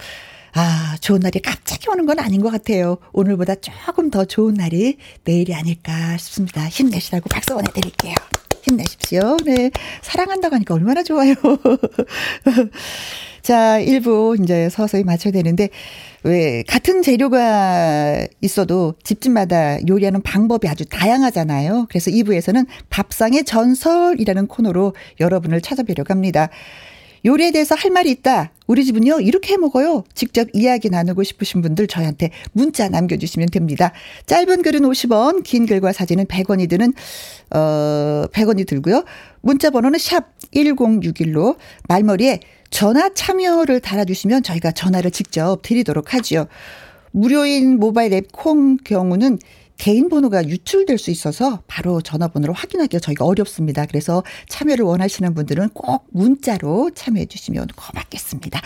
아, 좋은 날이 갑자기 오는 건 아닌 것 같아요. 오늘보다 조금 더 좋은 날이 내일이 아닐까 싶습니다. 힘내시라고 박수 보내드릴게요. 힘내십시오. 네. 사랑한다고 하니까 얼마나 좋아요. 자, 1부 이제 서서히 맞춰야 되는데, 왜, 같은 재료가 있어도 집집마다 요리하는 방법이 아주 다양하잖아요. 그래서 2부에서는 밥상의 전설이라는 코너로 여러분을 찾아뵈려고 합니다. 요리에 대해서 할 말이 있다. 우리 집은요, 이렇게 해 먹어요. 직접 이야기 나누고 싶으신 분들 저희한테 문자 남겨주시면 됩니다. 짧은 글은 50원, 긴 글과 사진은 100원이 드는, 어, 100원이 들고요. 문자 번호는 샵 1061로 말머리에 전화 참여를 달아주시면 저희가 전화를 직접 드리도록 하지요. 무료인 모바일 앱 콩 경우는 개인 번호가 유출될 수 있어서 바로 전화번호를 확인하기가 저희가 어렵습니다. 그래서 참여를 원하시는 분들은 꼭 문자로 참여해 주시면 고맙겠습니다.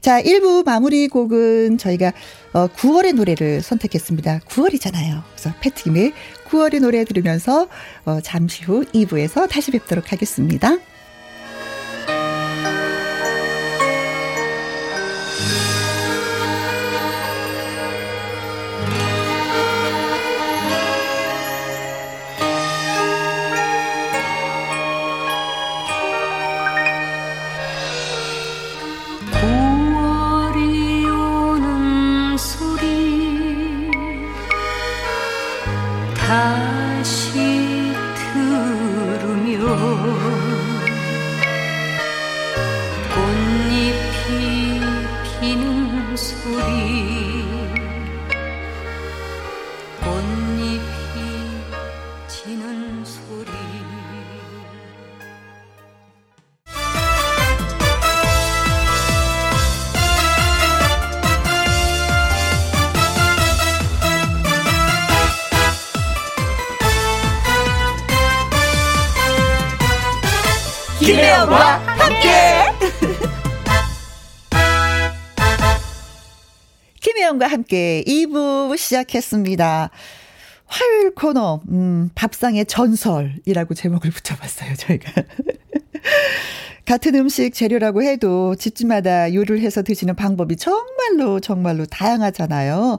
자, 1부 마무리 곡은 저희가 9월의 어, 노래를 선택했습니다. 9월이잖아요. 그래서 패트김의 9월의 노래 들으면서 어, 잠시 후 2부에서 다시 뵙도록 하겠습니다. 김혜영과 함께 2부 시작했습니다. 화요일 코너, 음, 밥상의 전설이라고 제목을 붙여봤어요, 저희가. 같은 음식 재료라고 해도 집집마다 요리를 해서 드시는 방법이 정말로, 정말로 다양하잖아요.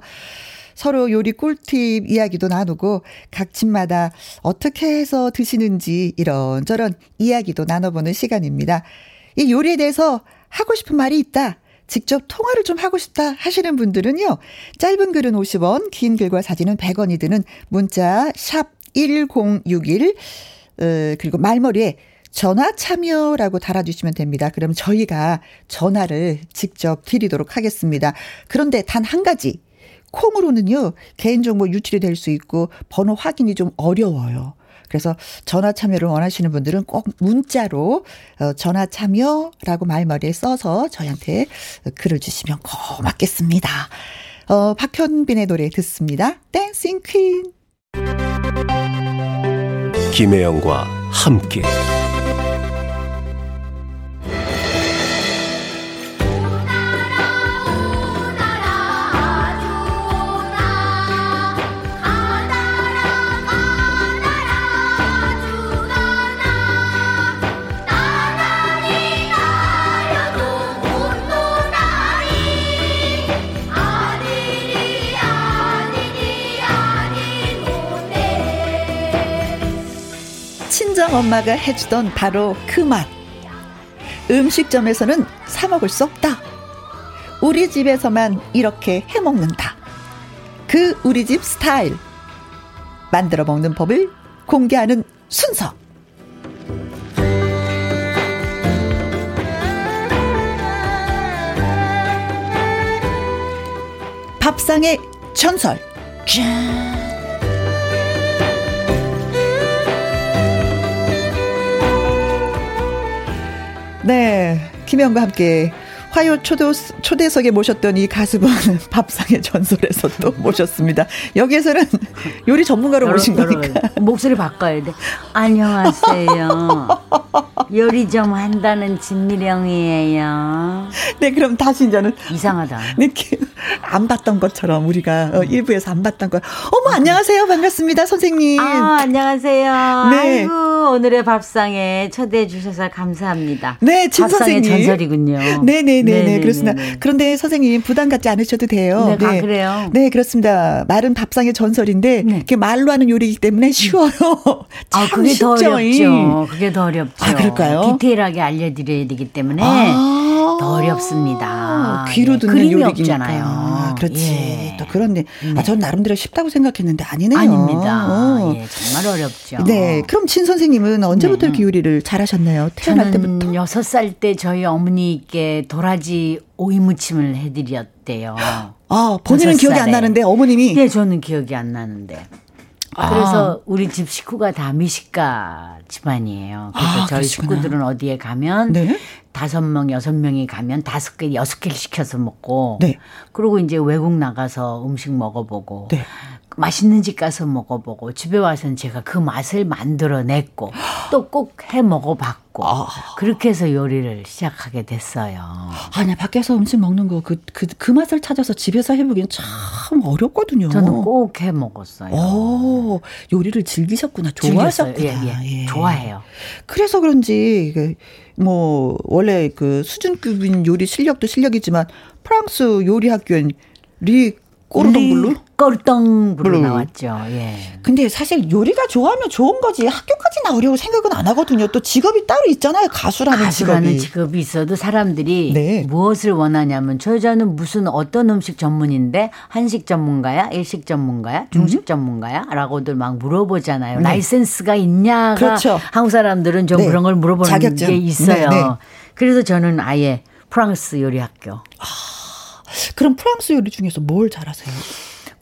서로 요리 꿀팁 이야기도 나누고 각 집마다 어떻게 해서 드시는지 이런저런 이야기도 나눠보는 시간입니다. 이 요리에 대해서 하고 싶은 말이 있다. 직접 통화를 좀 하고 싶다 하시는 분들은요. 짧은 글은 50원, 긴 글과 사진은 100원이 드는 문자 샵 1061, 어, 그리고 말머리에 전화 참여라고 달아주시면 됩니다. 그럼 저희가 전화를 직접 드리도록 하겠습니다. 그런데 단 한 가지 콩으로는요, 개인정보 유출이 될 수 있고 번호 확인이 좀 어려워요. 그래서 전화 참여를 원하시는 분들은 꼭 문자로 어, 전화 참여라고 말머리에 써서 저희한테 글을 주시면 고맙겠습니다. 어, 박현빈의 노래 듣습니다. 댄싱 퀸. 김혜영과 함께. 엄마가 해주던 바로 그 맛. 음식점에서는 사 먹을 수 없다. 우리 집에서만 이렇게 해 먹는다. 그 우리 집 스타일. 만들어 먹는 법을 공개하는 순서. 밥상의 전설. 짠. 네. 김영과 함께 화요 초대, 초대석에 모셨던 이 가수분 밥상의 전설에서 또 모셨습니다. 여기에서는 요리 전문가로 모신 거니까. 목소리 바꿔야 돼. 안녕하세요. 요리 좀 한다는 진미령이에요. 네, 그럼 다시 이제는. 이상하다. 느낌. 안 봤던 것처럼 우리가 어, 일부에서 안 봤던 걸. 어머, 안녕하세요. 반갑습니다. 선생님. 아, 안녕하세요. 네. 아이고, 오늘의 밥상에 초대해 주셔서 감사합니다. 네, 진 밥상의 선생님. 전설이군요. 네네네. 네네, 그렇습니다. 그런데 선생님 부담 갖지 않으셔도 돼요. 네, 아, 네. 아, 그래요? 네, 그렇습니다. 말은 밥상의 전설인데 네. 그게 말로 하는 요리이기 때문에 쉬워요. 아, 그게 쉽죠. 더 어렵죠. 그게 더 어렵죠. 아, 그럴까요? 디테일하게 알려드려야 되기 때문에 아~ 더 어렵습니다. 귀로 듣는 그림이 요리니까. 없잖아요. 그렇지. 예. 또 그런데 네. 아, 전 나름대로 쉽다고 생각했는데 아니네요. 아닙니다. 어. 예, 정말 어렵죠. 네. 그럼 진 선생님은 언제부터 네. 이렇게 요리를 잘하셨나요? 태어날 때부터? 여섯 살때 저희 어머니께 도라지 오이 무침을 해드렸대요. 아, 본인은 기억이 안. 나는데 어머님이 네, 저는 기억이 안 나는데. 아. 그래서 우리 집 식구가 다 미식가 집안이에요. 그래서 아, 저희 그러시구나. 식구들은 어디에 가면 네. 다섯 명, 여섯 명이 가면 다섯 개, 여섯 개를 시켜서 먹고. 네. 그리고 이제 외국 나가서 음식 먹어보고. 네. 맛있는 집 가서 먹어보고 집에 와서는 제가 그 맛을 만들어냈고 또 꼭 해 먹어봤고 아. 그렇게 해서 요리를 시작하게 됐어요. 아니야 밖에서 음식 먹는 거 그 그 그 맛을 찾아서 집에서 해보기는 참 어렵거든요. 저는 꼭 해 먹었어요. 오, 요리를 즐기셨구나. 좋아하셨구나. 예, 예. 예. 좋아해요. 그래서 그런지 그, 뭐 원래 그 수준급인 요리 실력도 실력이지만 프랑스 요리 학교엔 르 꼬르동블루. 꼬르동블루 블루. 나왔죠. 예. 근데 사실 요리가 좋아하면 좋은 거지 학교까지 나오려고 생각은 안 하거든요. 또 직업이 따로 있잖아요. 가수라는, 가수라는 직업이. 직업이 있어도 사람들이 네. 무엇을 원하냐면 저 여자는 무슨 어떤 음식 전문인데 한식 전문가야, 일식 전문가야, 중식 전문가야?라고들 막 물어보잖아요. 음. 네. 라이센스가 있냐가 그렇죠. 한국 사람들은 좀 네. 그런 걸 물어보는 자격증. 게 있어요. 네, 네. 그래서 저는 아예 프랑스 요리 학교. 그럼 프랑스 요리 중에서 뭘 잘하세요?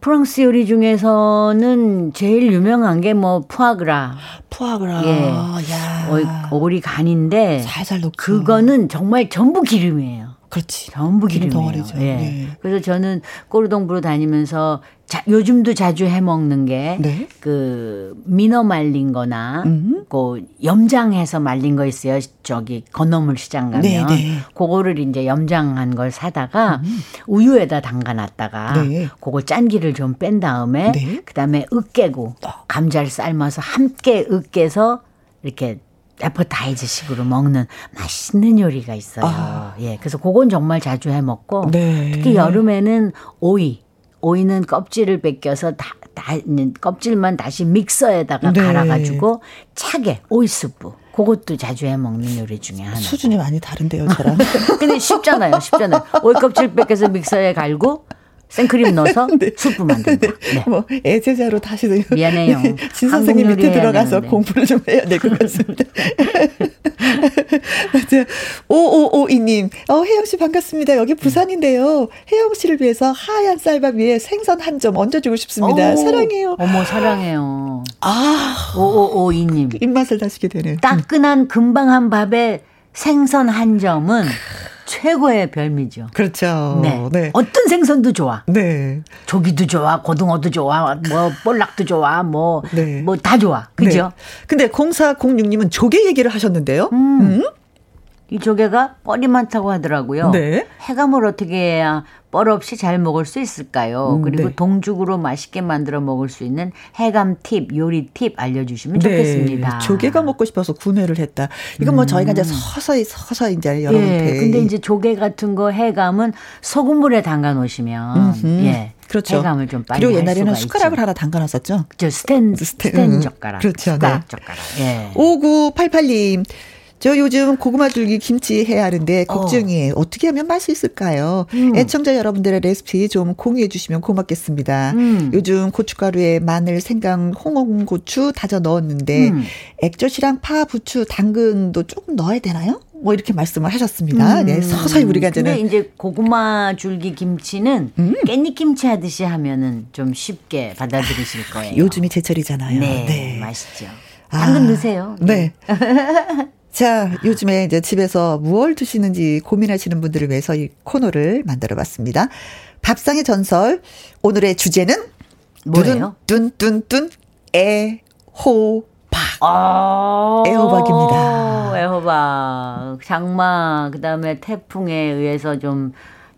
프랑스 요리 중에서는 제일 유명한 게 뭐 푸아그라, 푸아그라. 예. 야. 오- 오리 간인데 살살 넣고. 그거는 정말 전부 기름이에요. 그렇지. 전부 기름 기름이에요. 덩어리죠. 예. 네. 그래서 저는 꼬르동부로 다니면서 자, 요즘도 자주 해 먹는 게 네. 그 민어 말린 거나 음. 그 염장해서 말린 거 있어요. 저기 건어물 시장 가면 네, 네. 그거를 이제 염장한 걸 사다가 우유에다 담가 놨다가 네. 그거 짠기를 좀 뺀 다음에 네. 그다음에 으깨고 감자를 삶아서 함께 으깨서 이렇게 애퍼타이즈식으로 먹는 맛있는 요리가 있어요. 예, 그래서 그건 정말 자주 해 먹고 아. 네. 특히 여름에는 오이, 오이는 껍질을 벗겨서 다, 다 껍질만 다시 믹서에다가 네. 갈아가지고 차게 오이 스프. 그것도 자주 해 먹는 요리 중에 하나. 수준이 많이 다른데요, 저랑. 근데 쉽잖아요, 쉽잖아요. 오이 껍질 벗겨서 믹서에 갈고 생크림 넣어서 수프 만든다. 네. 뭐 애제자로 다시 미안해요. 진 선생님 밑에 들어가서 되는데. 공부를 좀 해야 될 것 같습니다. 맞아요. 5552님, 어, 혜영 씨 반갑습니다. 여기 부산인데요. 혜영 씨를 위해서 하얀 쌀밥 위에 생선 한 점 얹어주고 싶습니다. 오, 사랑해요. 어머, 사랑해요. 아, 5552님. 입맛을 다시게 되네. 따끈한 금방 한 밥에 생선 한 점은 최고의 별미죠. 그렇죠. 네. 네. 어떤 생선도 좋아. 네. 조기도 좋아, 고등어도 좋아, 뭐 볼락도 좋아, 뭐 네. 뭐다 좋아. 그죠? 네. 근데 0406님은 조개 얘기를 하셨는데요. 음? 이 조개가 뻘이 많다고 하더라고요. 네. 해감을 어떻게 해야 뻘 없이 잘 먹을 수 있을까요? 음, 그리고 네. 동죽으로 맛있게 만들어 먹을 수 있는 해감 팁, 요리 팁 알려주시면 좋겠습니다. 네. 조개가 먹고 싶어서 구매를 했다. 이건 뭐 저희가 이제 서서히 서서히 이제 여러분께 예, 근데 이제 조개 같은 거 해감은 소금물에 담가 놓으시면 음흠. 예, 그렇죠. 해감을 좀 빨리 그리고 할 옛날에는 숟가락을 있죠. 하나 담가놨었죠. 저 스탠 스탠, 스탠, 음, 젓가락, 그렇죠, 숟가락 네. 젓가락. 예. 5988님. 저 요즘 고구마 줄기 김치 해야 하는데 어. 걱정이에요. 어 떻게 하면 맛이 있을까요? 음. 애청자 여러분들의 레시피 좀 공유해 주시면 고맙겠습니다. 음. 요즘 고춧가루에 마늘, 생강, 홍고추 다져 넣었는데 음. 액젓이랑 파, 부추, 당근도 조금 넣어야 되나요? 뭐 이렇게 말씀을 하셨습니다. 네, 서서히 우리가 음. 근데 이제는 이제 고구마 줄기 김치는 음. 깻잎 김치 하듯이 하면은 좀 쉽게 받아들이실 거예요. 요즘이 제철이잖아요. 네, 맛있죠. 아, 당근 넣으세요. 네. 자, 요즘에 이제 집에서 무얼 드시는지 고민하시는 분들을 위해서 이 코너를 만들어 봤습니다. 밥상의 전설. 오늘의 주제는 뭐예요? 뚠뚠뚠 애호박. 아, 애호박입니다. 애호박. 장마, 그 다음에 태풍에 의해서 좀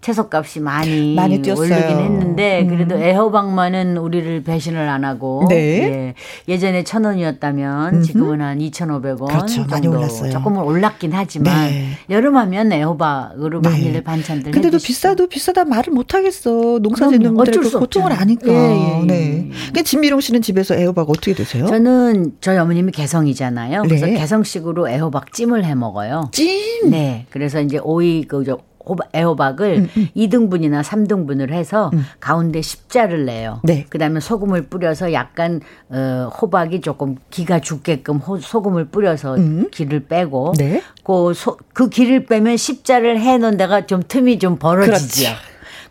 채소값이 많이, 많이 뛰었어요. 오르긴 했는데, 음. 그래도 애호박만은 우리를 배신을 안 하고, 네. 예. 예전에 천 원이었다면 지금은 한 2,500원 그렇죠. 정도. 많이 올랐어요. 조금은 올랐긴 하지만, 네. 여름하면 애호박으로 네. 많이들 반찬들 근데도 해주시죠. 비싸도 비싸다 말을 못 하겠어. 농사 그럼요. 짓는 분들의 어쩔 그수 고통을. 아니까. 예, 예, 예. 네. 그러니까 진미롱 씨는 집에서 애호박 어떻게 드세요? 저는 저희 어머님이 개성이잖아요. 그래서 네. 개성식으로 애호박 찜을 해 먹어요. 찜. 네. 그래서 이제 오이 그저 호박, 애호박을 음, 음. 2등분이나 3등분을 해서 음. 가운데 십자를 내요. 네. 그다음에 소금을 뿌려서 약간 어, 호박이 조금 기가 죽게끔 호, 소금을 뿌려서 기를 빼고 음. 네. 그, 소, 그 기를 빼면 십자를 해 놓은 데가 좀 틈이 좀 벌어지죠. 그렇죠.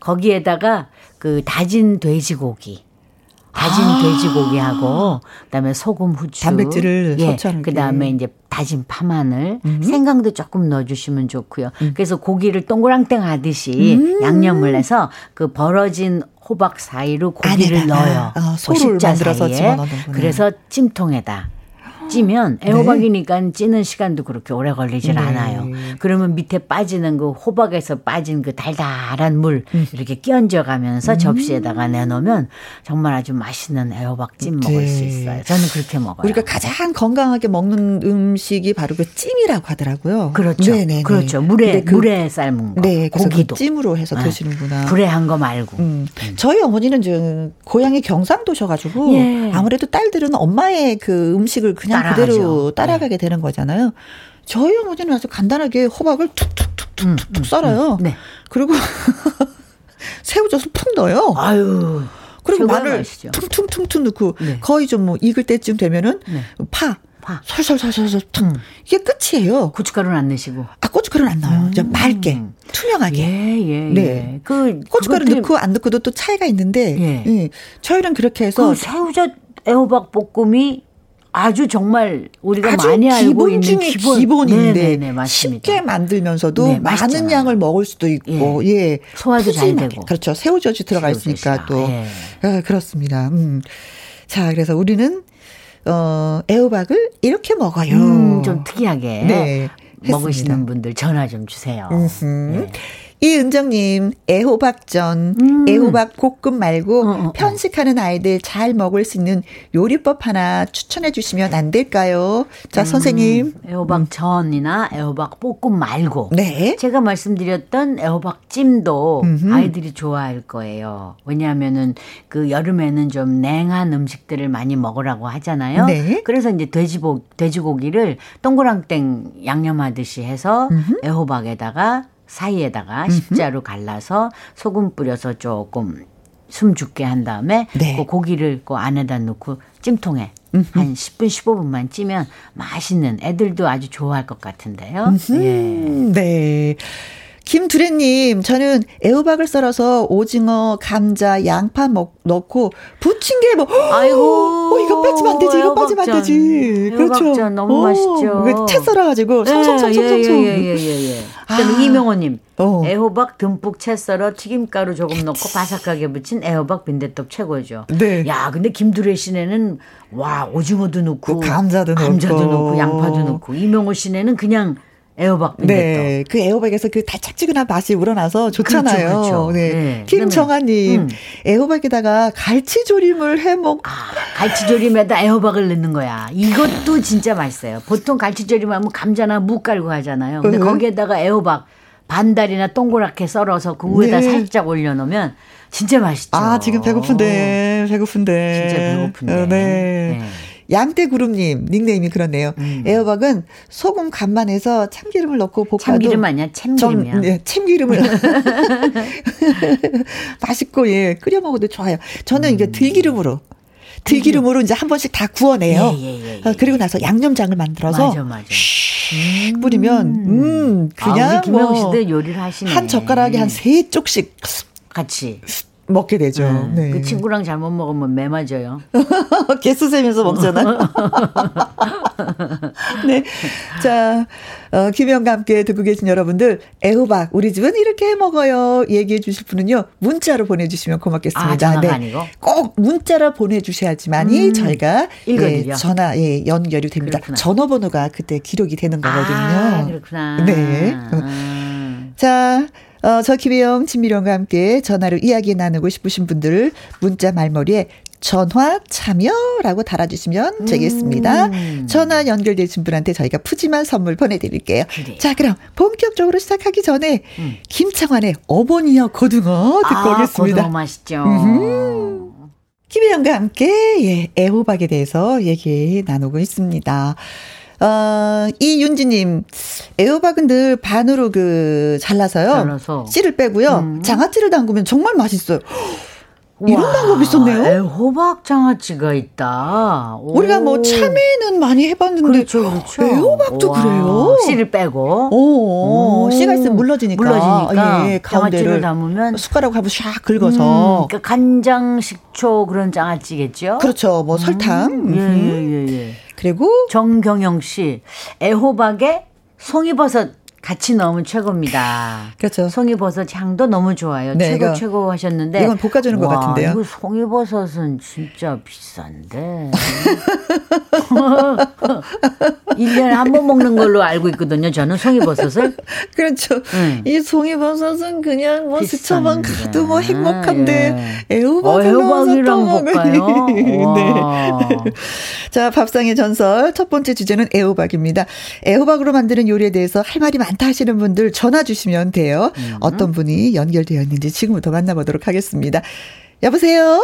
거기에다가 그 다진 돼지고기 다진 아. 돼지고기하고 그다음에 소금 후추 단백질을 예, 섭취하는. 그다음에 이제 다진 파마늘 음. 생강도 조금 넣어주시면 좋고요. 그래서 고기를 동그랑땡 하듯이 음. 양념을 해서 그 벌어진 호박 사이로 고기를 안에다가, 넣어요. 어, 그 소를 만들어서. 집어넣는구나. 그래서 찜통에다 찌면 애호박이니까 찌는 시간도 그렇게 오래 걸리질 네. 않아요. 그러면 밑에 빠지는 그 호박에서 빠진 그 달달한 물 음. 이렇게 끼얹어 가면서 접시에다가 내놓으면 정말 아주 맛있는 애호박 찜 먹을 네. 수 있어요. 저는 그렇게 먹어요. 우리가 가장 건강하게 먹는 음식이 바로 그 찜이라고 하더라고요. 그렇죠. 네네네. 그렇죠. 물에 그- 물에 삶은 거. 네, 그래서 고기도 그 찜으로 해서 네. 드시는구나. 불에 한 거 말고. 음. 저희 어머니는 저 고향이 경상도셔 가지고 예. 아무래도 딸들은 엄마의 그 음식을 그냥 따라가죠. 네. 그대로 따라가게 되는 거잖아요. 저희 어머니는 아주 간단하게 호박을 툭툭툭툭툭 썰어요. 네. 그리고 새우젓을 푹 넣어요. 아유. 그리고 마늘 맛이죠. 퉁퉁퉁퉁 넣고 네. 거의 좀 뭐 익을 때쯤 되면은 네. 파, 파. 솔솔솔솔솔 툭 음. 이게 끝이에요. 고춧가루는 안 넣으시고. 아 고춧가루는 안 넣어요. 좀 맑게 투명하게. 예, 예, 네. 예. 그 고춧가루 그것들이- 넣고 안 넣고도 또 차이가 있는데 예. 예. 저희는 그렇게 해서 그 새우젓 애호박 볶음이 아주 정말 우리가 아주 많이 알고 기본 있는 중에 기본 기본인데 네네네, 맞습니다. 쉽게 만들면서도 네, 많은. 양을 먹을 수도 있고 예, 소화도 잘 푸짐하게. 되고. 그렇죠 새우젓이 들어가 있으니까 또 예. 아, 그렇습니다. 음. 자 그래서 우리는 어 애호박을 이렇게 먹어요. 음, 좀 특이하게 네, 먹으시는. 분들 전화 좀 주세요. 네. 이은정님, 애호박전, 음. 애호박 볶음 말고 어, 어, 어. 편식하는 아이들 잘 먹을 수 있는 요리법 하나 추천해 주시면 안 될까요? 자, 선생님. 애호박 전이나 애호박 볶음 말고 네. 제가 말씀드렸던 애호박 찜도 음흠. 아이들이 좋아할 거예요. 왜냐하면은 그 여름에는 좀 냉한 음식들을 많이 먹으라고 하잖아요. 네. 그래서 이제 돼지고 돼지고기를 동그랑땡 양념하듯이 해서 애호박에다가 사이에다가 십자로 갈라서 소금 뿌려서 조금 숨 죽게 한 다음에 네. 그 고기를 그 안에다 넣고 찜통에 한 10분 15분만 찌면 맛있는 애들도 아주 좋아할 것 같은데요. 예. 음, 네. 김두래님, 저는 애호박을 썰어서 오징어, 감자, 양파 먹, 넣고 부친 게 뭐, 아이고. 어, 이거 빼지면 안 되지, 이거 빠지면 안. 되지. 그렇죠. 너무 맛있죠. 그채 썰어가지고, 송송송송송송. 예, 예, 예, 예, 예. 그다음에 아. 이명호님 어. 애호박 듬뿍 채 썰어 튀김가루 조금 넣고 바삭하게 부친 애호박 빈대떡 최고죠. 네. 야, 근데 김두래 씨네는 와 오징어도 넣고 그 감자도 감자도 넣고. 넣고 양파도 넣고 이명호 씨네는 그냥 빈대떡. 네, 그 애호박에서 그 달짝지근한 맛이 우러나서 좋잖아요. 그렇죠, 그렇죠. 네. 네. 김정아님, 음. 애호박에다가 갈치조림을 해 먹. 아, 갈치조림에다 애호박을 넣는 거야. 이것도 진짜 맛있어요. 보통 갈치조림 하면 감자나 무 깔고 하잖아요. 근데 네. 거기에다가 애호박 반달이나 동그랗게 썰어서 그 위에다 네. 살짝 올려놓으면 진짜 맛있죠. 아, 지금 배고픈데, 배고픈데. 진짜 배고픈데. 어, 네. 네. 양떼구름님, 닉네임이 그렇네요. 애호박은 소금 간만 해서 참기름을 넣고 볶아도. 음. 참기름 아니야? 참기름이야. 전, 예, 참기름을. 맛있고, 예, 끓여 먹어도 좋아요. 저는 이게 들기름으로. 들기름으로 이제 한 번씩 다 구워내요. 예, 예, 예, 예. 어, 그리고 나서 양념장을 만들어서 맞아, 맞아. 슉 뿌리면 음 아, 우리 그냥 김영 뭐 씨도 요리를 하시네. 한 젓가락에 한 세 쪽씩 같이. 먹게 되죠. 네. 그 친구랑 잘못 먹으면 매 맞아요. 개수 세면서 먹잖아요. 네. 자, 어, 김영과 함께 듣고 계신 여러분들, 애호박, 우리 집은 이렇게 해 먹어요. 얘기해 주실 분은요, 문자로 보내주시면 고맙겠습니다. 아, 네. 아니고? 꼭 문자로 보내주셔야지만이 저희가 읽어드려. 예, 전화, 예, 연결이 됩니다. 그렇구나. 전화번호가 그때 기록이 되는 거거든요. 아, 그렇구나. 네. 아. 자, 어, 저 김혜영, 진미령과 함께 전화로 이야기 나누고 싶으신 분들 문자 말머리에 전화 참여라고 달아주시면 되겠습니다. 전화 연결되신 분한테 저희가 푸짐한 선물 보내드릴게요. 그래요. 자, 그럼 본격적으로 시작하기 전에 김창완의 어머니여 고등어 듣고 아, 오겠습니다. 고등어 맛있죠. 김혜영과 함께 예, 애호박에 대해서 얘기 나누고 있습니다. 어, 이윤지님, 애호박은 늘 반으로 그 잘라서요. 잘라서. 씨를 빼고요. 음. 장아찌를 담그면 정말 맛있어요. 이런 와, 방법이 있었네요. 애호박 장아찌가 있다. 오. 우리가 뭐 참외는 많이 해봤는데 그렇죠, 그렇죠. 애호박도 와, 그래요? 씨를 빼고. 오, 오. 씨가 있으면 물러지니까. 물러지니까 예, 장아찌를 가운데를 담으면 숟가락 하고 샥 긁어서. 음, 그러니까 간장, 식초 그런 장아찌겠죠? 그렇죠. 뭐 설탕. 음, 예, 음. 예, 예, 예. 그리고 정경영 씨, 애호박에 송이버섯 같이 넣으면 최고입니다. 그렇죠. 송이버섯 향도 너무 좋아요. 네, 최고 이거- 최고 하셨는데 이건 볶아주는 것 와, 같은데요. 이거 송이버섯은 진짜 비싼데. 1년에 한 번 먹는 걸로 알고 있거든요. 저는 송이버섯을. 그렇죠. 음. 이 송이버섯은 그냥 뭐 스쳐만. 가도 뭐 행복한데 예. 어, 애호박이랑. 볶아요? 네. 와. 자, 밥상의 전설 첫 번째 주제는 애호박입니다. 애호박으로 만드는 요리에 대해서 할 말이 많다 하시는 분들 전화 주시면 돼요. 음. 어떤 분이 연결되어 있는지 지금부터 만나보도록 하겠습니다. 여보세요?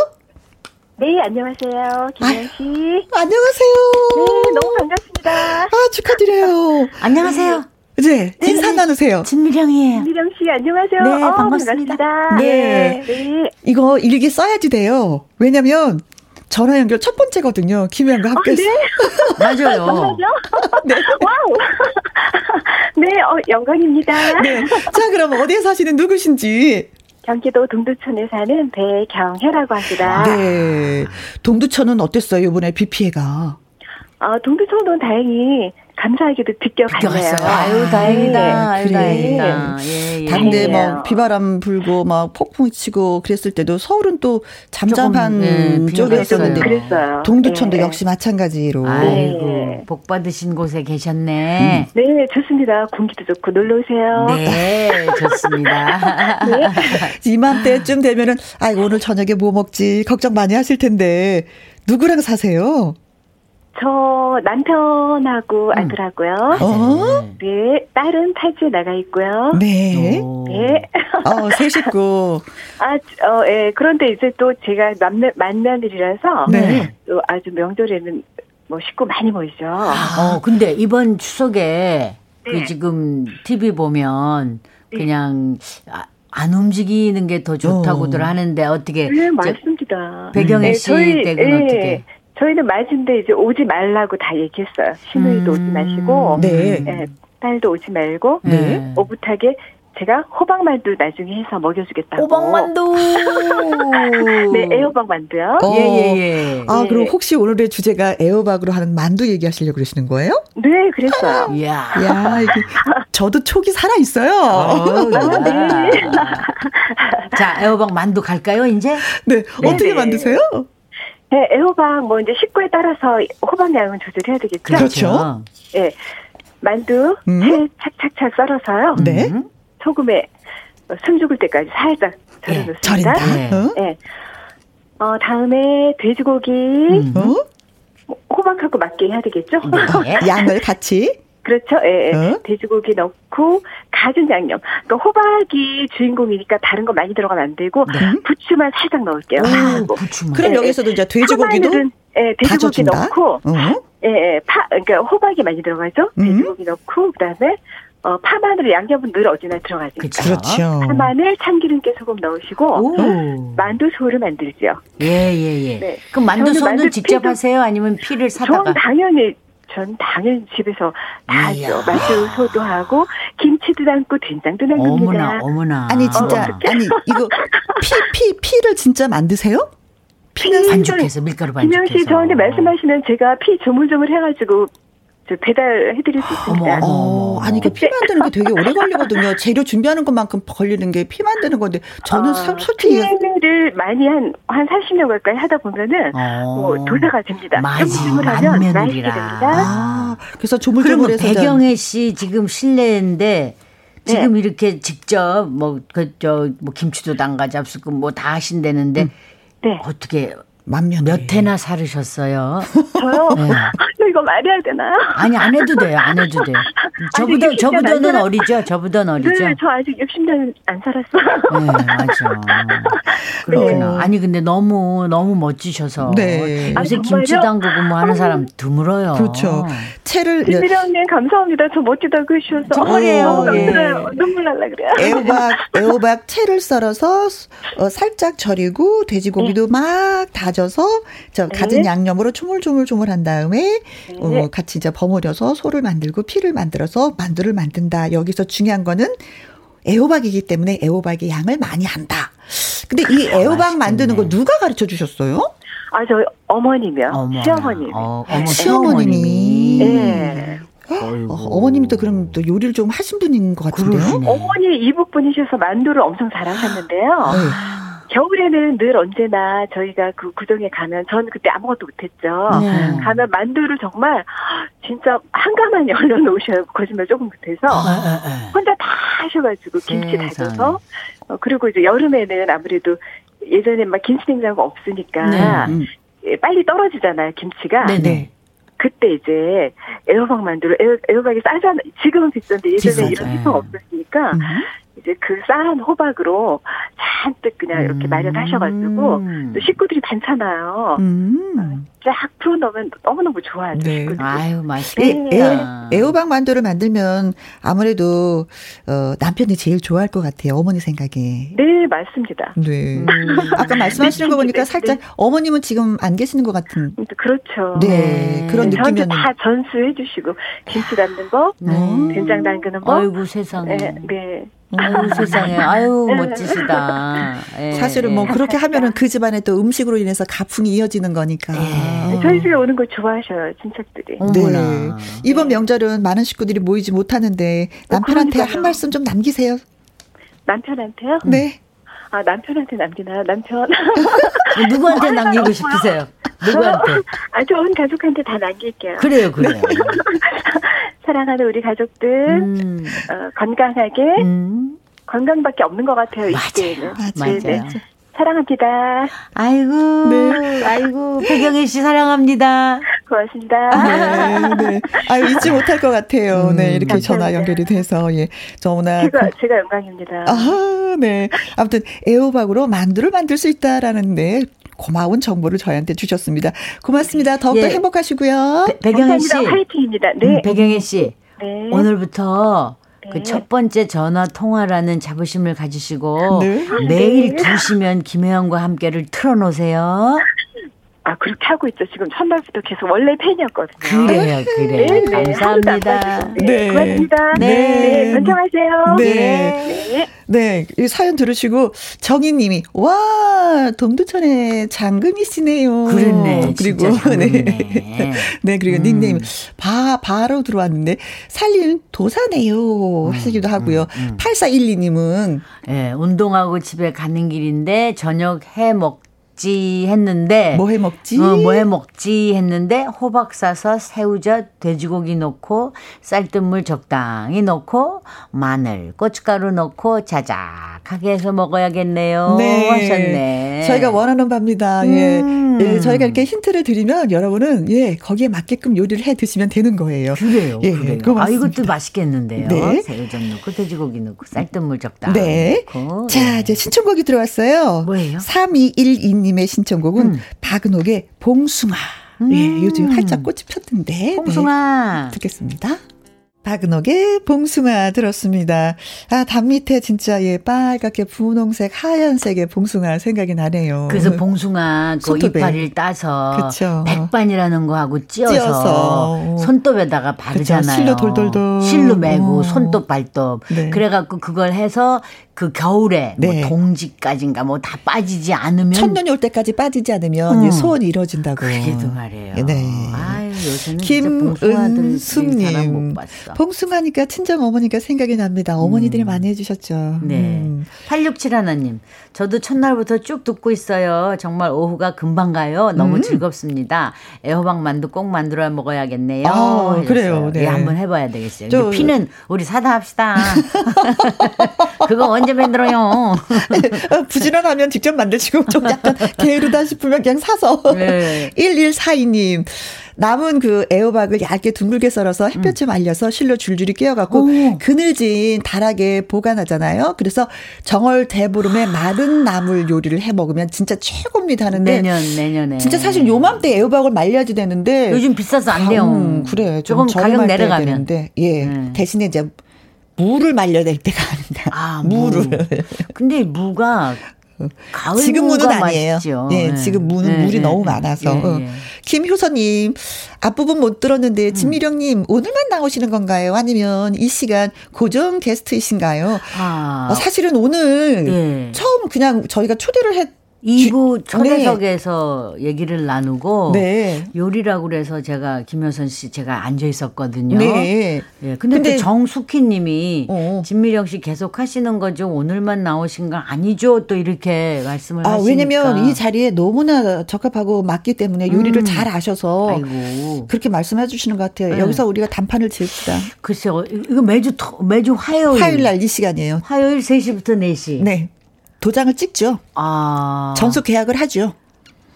네, 안녕하세요. 김현 씨. 네, 안녕하세요. 너무 반갑습니다. 아, 축하드려요. 안녕하세요. 네, 인사 나누세요. 진미령이에요. 미령 씨, 안녕하세요. 네, 어, 반갑습니다. 네. 네. 이거 일기 써야지 돼요. 왜냐면 전화 연결 첫 번째거든요. 김혜영과 함께. 네. 맞아요. 정말요? wow. 네, 어, 영광입니다. 네. 자, 그럼 어디에 사시는 누구신지. 경기도 동두천에 사는 배경혜라고 합니다. 네. 동두천은 어땠어요, 이번에 비 피해가? 어, 동두천은 다행히 감사하게도 비껴갔네요. 비껴갔어요. 아유, 다행이다. 아유, 그래. 다행이다. 예, 예. 다른데 뭐 다행이에요. 비바람 불고 막 폭풍이 치고 그랬을 때도 서울은 또 잠잠한 조금, 예, 쪽이었었는데. 그랬어요. 동두천도 예, 역시 마찬가지로. 아이고, 네. 복 받으신 곳에 계셨네. 네, 좋습니다. 공기도 좋고 놀러 오세요. 네, 좋습니다. 이맘때쯤 되면은 아이고 오늘 저녁에 뭐 먹지 걱정 많이 하실 텐데 누구랑 사세요? 저 남편하고 아들하고요. 어? 네, 딸은 탈주에 나가 있고요. 네. 오. 네. 어, 세 식구. 아, 어, 예. 그런데 이제 또 제가 만면, 만면이라서 네. 또 아주 명절에는 뭐 식구 많이 모이죠. 어, 근데 이번 추석에 그 네. 지금 TV 보면 그냥 아, 안 움직이는 게 더 좋다고들 어. 하는데 어떻게 네, 저- 맞습니다. 배경애 네, 씨 저희- 댁은 예, 어떻게? 저희는 맞은데 이제 오지 말라고 다 얘기했어요. 시누이도 오지 마시고, 네. 예, 딸도 오지 말고, 네. 오붓하게 제가 호박만두 나중에 해서 먹여주겠다고. 호박만두. 네, 애호박만두요. 어. 예, 예, 예. 아, 네. 그럼 혹시 오늘의 주제가 애호박으로 하는 만두 얘기하시려고 그러시는 거예요? 네, 그랬어요. 이야. 야, 이게 저도 촉이 살아 있어요. 어우, 네. 야. 자, 애호박 만두 갈까요, 이제? 네, 어떻게 네. 만드세요? 네, 애호박 뭐 이제 식구에 따라서 호박 양은 조절해야 되겠죠. 그렇죠. 예, 만두 음. 채 착착착 썰어서요. 네. 음. 소금에 숨 죽을 때까지 살짝 절여놓습니다. 절인다. 네. 어? 예. 어, 다음에 돼지고기 음. 어? 호박하고 맞게 해야 되겠죠? 네. 양을 같이. 그렇죠. 예, 예. 어? 돼지고기 넣고 가진 양념. 그러니까 호박이 주인공이니까 다른 거 많이 들어가면 안 되고 부추만 살짝 넣을게요. 아, 부추만. 그럼 네, 여기서도 이제 돼지고기도 예, 돼지고기 다져준다. 넣고 어? 예, 예, 파, 그러니까 호박이 많이 들어가죠. 음. 돼지고기 넣고 그다음에 어, 파마늘 양념은 늘 어디나 들어가니까. 그렇죠. 파마늘, 참기름깨 소금 넣으시고 오. 만두 소를 만들죠. 예, 예, 예. 네. 그럼 만두 저는 소는 만두 직접 피도- 하세요? 아니면 피를 사다가? 전 당연히 전 당연히 집에서 다. 하죠. 만두 소도 하고 김치도 담고 된장도 담깁니다. 어머나, 어머나. 아니 진짜 어떡해. 아니 이거 피피 피를 진짜 만드세요? 피는 반죽해서 밀가루 김영 반죽해서. 씨 저한테 말씀하시면 제가 피 조물조물 해가지고 저 배달해드릴 수 있습니다. 어머, 어머. 어, 아니, 그피 만드는 게 되게 오래 걸리거든요. 재료 준비하는 것만큼 걸리는 게 피 만드는 건데, 저는 아, 사- 솔직히. 피를 많이 한, 한 40년 가까이 하다 보면은, 어. 뭐, 도사가 됩니다. 맞이, 만면이라. 아, 그래서 조물조물해서. 저- 배경애 씨 지금 실내인데 지금 이렇게 직접 뭐 그 저 뭐 김치도 담가 잡수고 뭐 다 하신다는데 네. 어떻게 만면. 몇 해나 살으셨어요? 저요? 네. 저 이거 말해야 되나요? 아니 안 해도 돼요. 안 해도 돼요. 저보다 아직 60년 안 저보다는 살았- 어리죠. 저보다는 어리죠. 네, 저 아직 60년 안 살았어요. 네, 맞아. 그렇구나. 아니 근데 너무 너무 멋지셔서 네. 요새 아, 김치? 담그고 뭐 하는 사람 드물어요. 그렇죠. 채를 김미령님 감사합니다. 저 멋지다고 해주셔서 정말이에요. 너무 예. 감사해요. 눈물 날라 그래요. 애호박 애호박 채를 썰어서 어, 살짝 절이고 돼지고기도 막 다져 서저 갖은 네. 양념으로 조물조물조물 한 다음에 어, 네. 같이 이제 버무려서 소를 만들고 피를 만들어서 만두를 만든다. 여기서 중요한 거는 애호박이기 때문에 애호박의 양을 많이 한다. 근데 이 애호박 만드는 거 누가 가르쳐 주셨어요? 아, 저 어머님이요. 어머나. 시어머님. 어, 어머 시어머님이. 시어머님이. 예. 어이구. 어, 어머님이 또 그럼 또 요리를 좀 하신 분인 것 같은데요? 그러시네. 어머니 이북 분이셔서 만두를 엄청 잘하셨는데요. 네. 겨울에는 늘 언제나 저희가 그 구정에 가면 전 그때 아무것도 못했죠. 네. 가면 만두를 정말 진짜 한가만히 얼려놓으셔요. 거짓말 조금 못해서 아, 혼자 다 하셔가지고 김치. 다져서 어, 그리고 이제 여름에는 아무래도 예전에 막 김치 냉장고 없으니까 네. 음. 예, 빨리 떨어지잖아요 김치가. 네네. 그때 이제 애호박 만두를 애호, 애호박이 싸잖아요. 지금은 비싼데 예전에. 이런 시스템 없었으니까 음. 이제 그싼 호박으로 잔뜩 그냥 이렇게 마련하셔가지고 음. 또 식구들이 많잖아요. 음. 쫙 풀어놓으면 너무너무 좋아요. 네. 식구들이. 아유 애, 맛있겠다. 애, 애호박 만두를 만들면 아무래도 어, 남편이 제일 좋아할 것 같아요. 어머니 생각에. 네, 맞습니다. 네. 음. 아까 말씀하시는 거 보니까 네, 살짝 네. 어머님은 지금 안 계시는 것 같은. 그렇죠. 네. 그런 저한테 느낌이었는데. 다 전수해 주시고 김치 담는 거, 네. 된장 담그는 거. 아이고 세상에. 네, 네. 아유 세상에. 아유 멋지시다. 예, 사실은 뭐 예. 그렇게 하면은 그 집안에 또 음식으로 인해서 가풍이 이어지는 거니까. 예. 저희 집에 오는 거 좋아하셔요, 친척들이. 어머나. 네. 이번 명절은 많은 식구들이 모이지 못하는데 남편한테 그러니까요. 한 말씀 좀 남기세요. 남편한테요? 네. 아, 남편한테 남기나요? 남편. 누구한테 남기고 싶으세요? 누구한테? 아, 좋은 가족한테 다 남길게요. 그래요, 그래요. 사랑하는 우리 가족들, 음, 어, 건강하게, 음, 건강밖에 없는 것 같아요, 이 맞아요. 시대에는. 맞아요. 네, 네. 사랑합니다. 아이고, 네. 아이고, 배경혜 씨 사랑합니다. 고맙습니다. 네, 네. 아유, 잊지 못할 것 같아요. 네, 음. 이렇게 전화 감사합니다. 연결이 돼서, 예. 너무나. 제가, 제가 영광입니다. 아, 네. 아무튼 애호박으로 만두를 만들 수 있다라는데 고마운 정보를 저희한테 주셨습니다. 고맙습니다. 더욱더 예. 행복하시고요. 배, 배경혜 씨. 화이팅입니다. 네. 음, 배경혜 씨, 네. 오늘부터 네. 그첫 번째 전화 통화라는 자부심을 가지시고 네. 매일 네. 2시면 김혜영과 함께를 틀어놓으세요. 아, 그렇게 하고 있죠. 지금 첫날부터 계속 원래 팬이었거든요. 그래요, 그래요. 네, 네. 감사합니다. 네. 네. 고맙습니다. 네. 네. 건강하세요. 네. 네. 네, 이 사연 들으시고 정희님이 와 동두천의 장금이시네요. 그랬네. 그리고 네, 장금이네. 네 그리고 음. 닉네임 바 바로 들어왔는데 살림 도사네요 하시기도 하고요. 음, 음. 8412님은 예, 운동하고 집에 가는 길인데 저녁 해 먹 지 했는데 뭐 해 먹지? 어, 뭐해 먹지 했는데 호박 싸서 새우젓, 돼지고기 넣고 쌀뜨물 적당히 넣고 마늘, 고춧가루 넣고 자작하게 해서 먹어야겠네요. 하셨네. 저희가 원하는 밥입니다. 예. 음. 예, 저희가 이렇게 힌트를 드리면 여러분은 예 거기에 맞게끔 요리를 해 드시면 되는 거예요. 그래요, 예, 그래요. 아. 이것도 맛있겠는데요. 네. 새우젓 넣고 돼지고기 넣고 쌀뜨물 적당히 네. 넣고. 자, 예. 이제 신청곡이 들어왔어요. 뭐예요? 3212님 의 신청곡은 음. 박은옥의 봉숭아. 예, 요즘 활짝 꽃이 폈던데. 네, 홍숭아. 듣겠습니다. 박은옥의 봉숭아 들었습니다. 아, 담 밑에 진짜 예, 빨갛게 분홍색, 하얀색의 봉숭아 생각이 나네요. 그래서 봉숭아 그 손톱에. 이파리를 따서 그쵸. 백반이라는 거하고 찧어서, 찧어서. 손톱에다가 바르잖아요. 실로 돌돌돌. 실로 매고 어. 손톱 발톱. 네. 그래갖고 그걸 해서 그 겨울에 네. 뭐 동지까지인가 뭐 다 빠지지 않으면 첫눈이 올 때까지 빠지지 않으면 음. 예, 소원이 이루어진다고. 그래도 말이에요. 네. 아유 요새는 김은숙님. 못 봤어. 봉숭아니까 친정 어머니가 생각이 납니다. 어머니들이 음. 많이 해주셨죠. 네. 음. 8671 하나님. 저도 첫날부터 쭉 듣고 있어요. 정말 오후가 금방 가요. 너무 음. 즐겁습니다. 애호박 만두 꼭 만들어 먹어야겠네요. 아. 그래요. 네. 예, 한번 해봐야 되겠어요. 저- 피는 우리 사다 합시다. 그거 언제 만들어요? 어, 부지런하면 직접 만드시고 좀 약간 게으르다 싶으면 그냥 사서. 네. 1142님. 남은 그 애호박을 얇게 둥글게 썰어서 햇볕에 말려서 실로 줄줄이 끼워갖고 오. 그늘진 다락에 보관하잖아요. 그래서 정월 대보름에 마른 나물 요리를 해 먹으면 진짜 최고입니다 하는데 내년 내년에 진짜 사실 요맘때 애호박을 말려야지 되는데 요즘 비싸서 안 돼요. 음, 그래 좀 조금 가격 내려가면. 되는데 예 음. 대신에 이제 무를 말려야 될 때가 아닌가. 아, 무. 무를. 근데 무가 지금 무는 아니에요. 맛있죠. 예, 예. 지금 무는 예, 물이 예, 너무 예. 많아서. 예, 어. 예. 김효선님, 앞부분 못 음. 들었는데, 진미령님, 오늘만 나오시는 건가요? 아니면 이 시간 고정 게스트이신가요? 아, 어, 사실은 오늘 예. 처음 그냥 저희가 초대를 했, 2부 초대석에서 얘기를 나누고 네. 요리라고 그래서 제가 김효선 씨 제가 앉아 있었거든요. 네. 예, 근데, 근데- 또 정숙희 님이 어. 진미령 씨 계속 하시는 거죠. 오늘만 나오신 거 아니죠. 또 이렇게 말씀을 아, 하시니까. 왜냐면 이 자리에 너무나 적합하고 맞기 때문에 요리를 음. 잘 아셔서 아이고. 그렇게 말씀해 주시는 것 같아요. 네. 여기서 우리가 단판을 지읍시다. 글쎄요. 이거 매주 토- 매주 화요일 화요일 날 이 시간이에요. 화요일 3시부터 4시. 네. 도장을 찍죠. 아. 전속 계약을 하죠.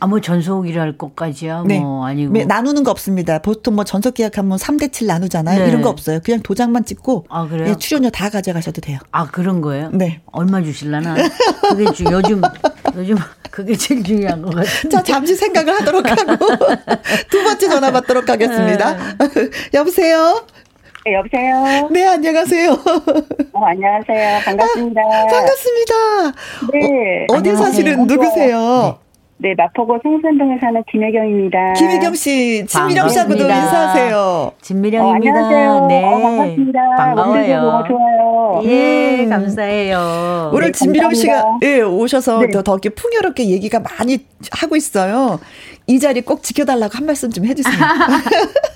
아, 뭐 전속이랄 것까지야 네. 뭐 아니고. 네, 나누는 거 없습니다. 보통 뭐 전속 계약하면 3대 7 나누잖아요. 네. 이런 거 없어요. 그냥 도장만 찍고 아, 그래요? 예, 출연료 다 가져가셔도 돼요. 아, 그런 거예요? 네. 얼마 주실라나? 그게 주, 요즘 요즘 그게 제일 중요한 것 같은데. 자, 잠시 생각을 하도록 하고 두 번째 전화 받도록 하겠습니다. 여보세요? 네, 여보세요. 네, 안녕하세요. 어, 안녕하세요. 반갑습니다. 반갑습니다. 네. 어, 디 안녕하세요. 사시는 누구세요? 네, 마포구 성산동에 사는 김혜경입니다. 김혜경 씨, 진미령 씨하고도. 인사하세요. 어, 진미령입니다. 안녕하세요. 네. 어, 반갑습니다. 반가워요. 너무 좋아요. 예, 음. 감사해요. 오늘 네, 진미령 씨가 감사합니다. 예, 오셔서 네. 더, 더 이렇게 풍요롭게 얘기가 많이 하고 있어요. 이 자리 꼭 지켜달라고 한 말씀 좀 해주세요.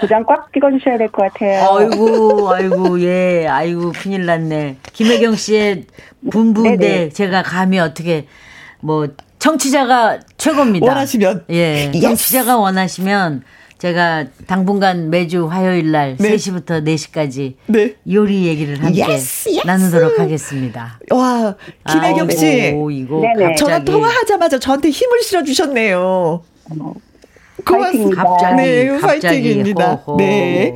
도장 꽉 찍어주셔야 될 것 같아요. 아이고, 아이고, 예, 아이고, 큰일 났네. 김혜경 씨의 분부인데 네네. 제가 감히 어떻게, 뭐, 청취자가 최고입니다. 원하시면. 예. yes. 청취자가 원하시면 제가 당분간 매주 화요일 날 네. 3시부터 4시까지 네. 요리 얘기를 함께 yes, yes. 나누도록 하겠습니다. 와, 배경혜 씨. 아이고, 이거 네네. 전화 통화하자마자 저한테 힘을 실어 주셨네요. 고맙습니다. 갑자기, 네, 갑자기, 파이팅입니다. 네.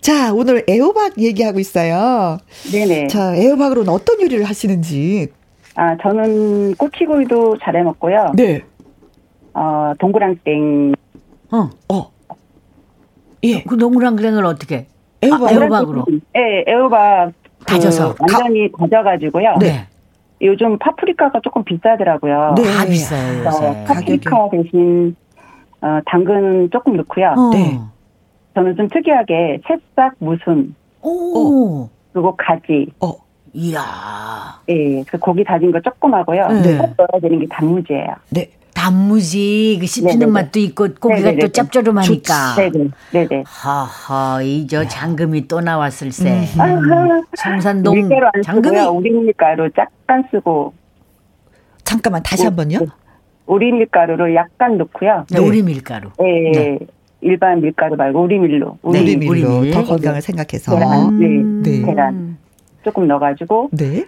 자, 오늘 애호박 얘기하고 있어요. 네네. 자, 애호박으로는 어떤 요리를 하시는지. 아, 저는 꼬치구이도 잘해 먹고요. 네. 어, 동그랑땡. 어, 어. 예. 그 동그랑땡을 어떻게? 애호박. 아, 애호박으로. 네, 애호박. 그 다져서. 완전히 다져가지고요. 네. 요즘 파프리카가 조금 비싸더라고요. 네. 다 비싸요, 요새. 파프리카 대신 어, 당근 조금 넣고요. 어. 네. 저는 좀 특이하게 새싹 무순 오. 그리고 가지 어. 이야. 예, 그 고기 다진 거 조금 하고요. 네. 꼭 넣어야 되는 게 단무지예요. 네. 단무지 그 씹히는 네네네. 맛도 있고 고기가 네네네. 또 짭조름하니까. 네네, 네네. 하하 이 저 장금이 또 나왔을세. 아하, 성산동 밀가루 안 장금이. 쓰고요. 우리 밀가루 약간 쓰고 잠깐만, 다시 한 번요. 우리 밀가루를 약간 넣고요. 네, 네. 우리 밀가루. 예, 네. 일반 밀가루 말고 우리 밀로 네, 우리 우리 밀로 밀. 더 건강을 생각해서. 계란, 네, 네. 계란 조금 넣어가지고 네.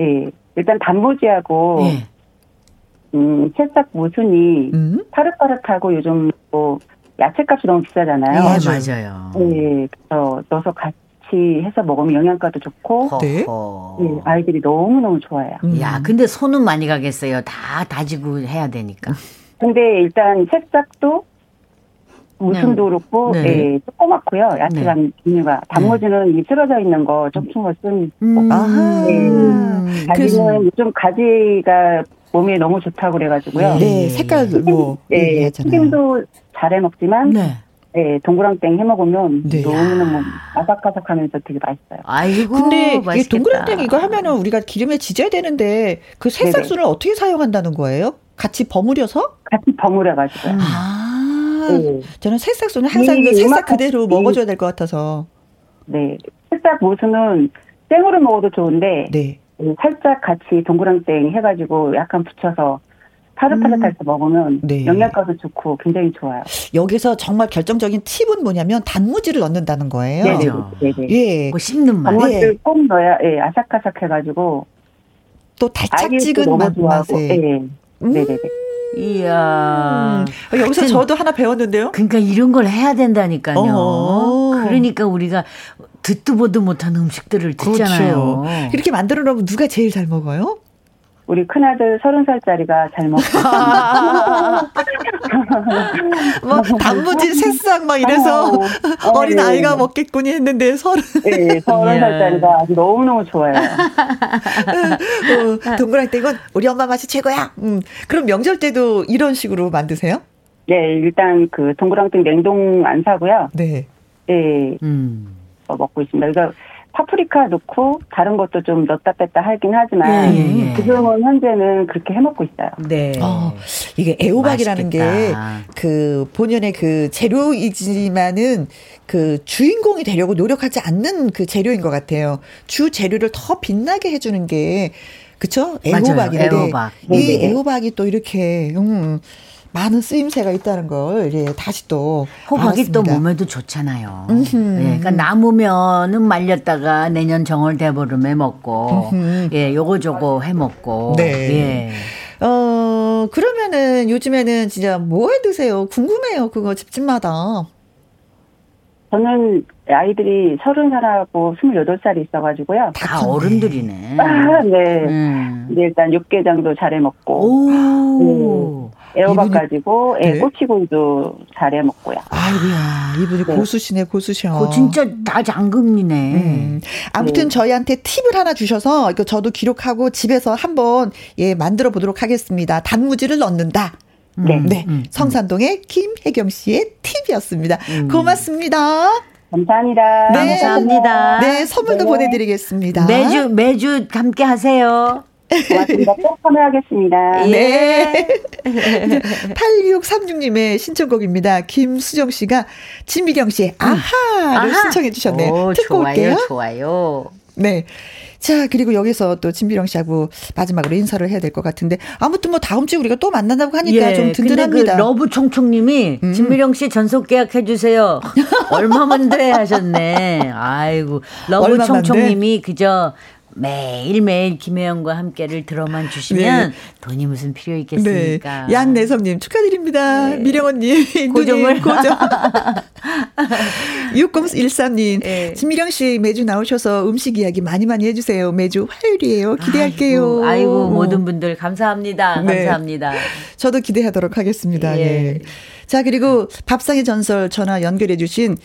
예, 일단 단무지하고 예. 음, 새싹 무순이 음. 파릇파릇하고 요즘 뭐 야채값이 너무 비싸잖아요. 예, 맞아요. 맞아요. 예, 그래서 넣어서 같이 해서 먹으면 영양가도 좋고, 네. 예, 아이들이 너무너무 좋아해요. 음. 야, 근데 손은 많이 가겠어요. 다 다지고 해야 되니까. 근데 일단 새싹도 무순도 그렇고, 네. 예, 조그맣고요. 야채가 종류가. 단무지는 이 쓰러져 있는 거 조금 거 쓴, 음. 아하. 음. 가지는 요즘 가지가 몸에 너무 좋다고 그래가지고요. 네, 색깔 뭐 예. 튀김도 잘해 먹지만, 네. 예, 동그랑땡 해 먹으면 네. 너무너무 아삭아삭하면서 되게 맛있어요. 아이고. 근데 이 맛있겠다. 동그랑땡 이거 하면은 우리가 기름에 지져야 되는데 그 새싹순을 어떻게 사용한다는 거예요? 같이 버무려서? 같이 버무려가지고요. 아, 네. 저는 새싹순을 항상 이그 새싹 그대로 이- 먹어줘야 될 것 같아서. 네. 살짝 무수는 생으로 먹어도 좋은데 네. 음, 살짝 같이 동그랑땡 해가지고 약간 붙여서 파릇파릇할 때 먹으면 네. 영양가도 좋고 굉장히 좋아요. 여기서 정말 결정적인 팁은 뭐냐면 단무지를 넣는다는 거예요. 네네. 네네. 예. 뭐 씹는 맛. 단무지를 꼭 넣어야 예, 아삭아삭해가지고 또 달짝지근 맛 맛에. 예. 음, 네네네. 이야. 음. 여기서 저도 하나 배웠는데요. 그러니까 이런 걸 해야 된다니까요. 어허. 그러니까 우리가 듣도 보도 못한 음식들을 듣잖아요. 그렇죠. 이렇게 만들어 놓으면 누가 제일 잘 먹어요? 우리 큰아들 서른 살짜리가 잘 먹고. 뭐, 단무지 새싹 막 이래서 어, 어, 어린 네. 아이가 먹겠거니 했는데 서른. 네, 서른 살짜리가 너무 너무 좋아요. 어, 동그랑땡 이건 우리 엄마 맛이 최고야. 음, 그럼 명절 때도 이런 식으로 만드세요? 네, 일단 그 동그랑땡 냉동 안 사고요. 네. 네. 음. 먹고 있습니다. 그러니까 파프리카 넣고 다른 것도 좀 넣다 뺐다 하긴 하지만 예, 예. 지금은 현재는 그렇게 해 먹고 있어요. 네. 어, 이게 애호박이라는 게 그 본연의 그 재료이지만은 그 주인공이 되려고 노력하지 않는 그 재료인 것 같아요. 주 재료를 더 빛나게 해주는 게 그쵸? 애호박인데 애호박. 이 애호박이 또 이렇게 음. 많은 쓰임새가 있다는 걸 예, 다시 또 호박이 또 몸에도 좋잖아요. 예, 그러니까 남으면은 말렸다가 내년 정월 대보름에 먹고 음흠. 예, 요거 저거 해 먹고 네. 예. 어, 그러면은 요즘에는 진짜 뭐 해 드세요? 궁금해요. 그거 집집마다. 저는 아이들이 서른 살하고 스물여덟 살이 있어가지고요. 다 어른들이네. 아, 네. 음. 일단 육개장도 잘해 먹고. 오. 네. 애호박 이분이, 가지고 네. 꼬치구이도 잘해 먹고요. 아이고야, 이분이 네. 고수시네, 고수셔. 그 진짜 다 장금이네. 음. 아무튼 네. 저희한테 팁을 하나 주셔서 이거 저도 기록하고 집에서 한번 예 만들어 보도록 하겠습니다. 단무지를 넣는다. 네. 네. 음, 음. 성산동의 김혜경 씨의 팁이었습니다. 음. 고맙습니다. 감사합니다. 네. 감사합니다. 네, 선물도 네. 보내드리겠습니다. 매주, 매주 함께 하세요. 고맙습니다. 꼭 참여하겠습니다. 네. 8636님의 신청곡입니다. 김수정 씨가 진미령 씨의 아하를 아하. 신청해 주셨네요. 오, 듣고 좋아요, 올게요. 좋아요. 네. 자, 그리고 여기서 또 진미령 씨하고 마지막으로 인사를 해야 될 것 같은데 아무튼 뭐 다음 주에 우리가 또 만난다고 하니까 예, 좀 든든합니다. 그 러브 총총님이 음. 진미령 씨 전속 계약해 주세요. 얼마면 돼 하셨네. 아이고 러브 총총님이 그저 매일매일 김혜영과 함께를 들어만 주시면 네. 돈이 무슨 필요 있겠습니까? 네. 양내섭님 축하드립니다. 네. 미령 언니 고정을 고정. 6013님 네. 진미령 씨 매주 나오셔서 음식 이야기 많이 많이 해주세요. 매주 화요일이에요. 기대할게요. 아이고, 아이고 모든 분들 감사합니다. 네. 감사합니다. 저도 기대하도록 하겠습니다. 예. 예. 자 그리고 밥상의 전설 전화 연결해 주신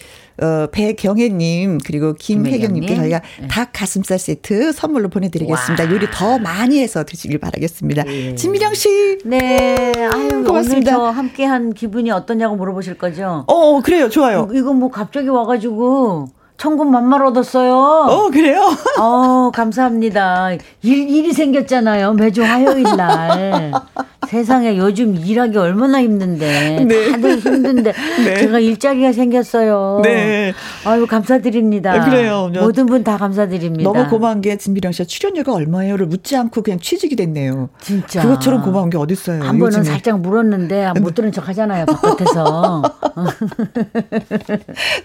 어, 배경혜님 그리고 김혜경님께 저희가 네. 닭 가슴살 세트 선물로 보내드리겠습니다. 와. 요리 더 많이 해서 드시길 바라겠습니다. 네. 진미령 씨. 네. 아유, 고맙습니다. 오늘 저 함께한 기분이 어떠냐고 물어보실 거죠? 어, 그래요. 좋아요. 이거 뭐 갑자기 와가지고 천군 만말 얻었어요. 어, 그래요? 어, 감사합니다. 일, 일이 생겼잖아요. 매주 화요일 날. 세상에 요즘 일하기 얼마나 힘든데. 네. 다들 힘든데. 네. 제가 일자리가 생겼어요. 네. 아유, 감사드립니다. 네, 그래요. 모든 분 다 감사드립니다. 너무 고마운 게 진비령 씨가 출연료가 얼마예요를 묻지 않고 그냥 취직이 됐네요. 진짜. 그것처럼 고마운 게 어딨어요. 한 번은 살짝 물었는데 못 들은 척 하잖아요. 바깥에서.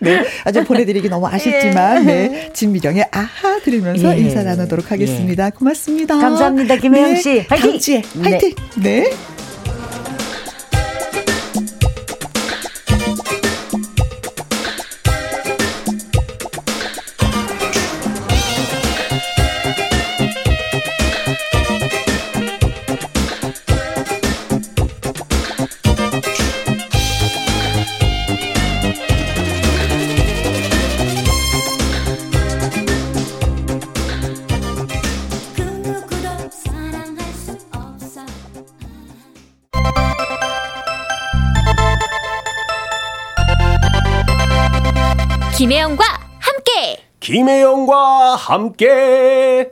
네. 아주 보내드리기 너무 아쉽 지만, 예. 네. 진미령의 아하 들으면서 예. 인사 나누도록 하겠습니다. 예. 고맙습니다. 감사합니다. 김혜영 씨. 네. 화이팅! 다음 주에 화이팅! 네. 김혜영과 함께. 김혜영과 함께.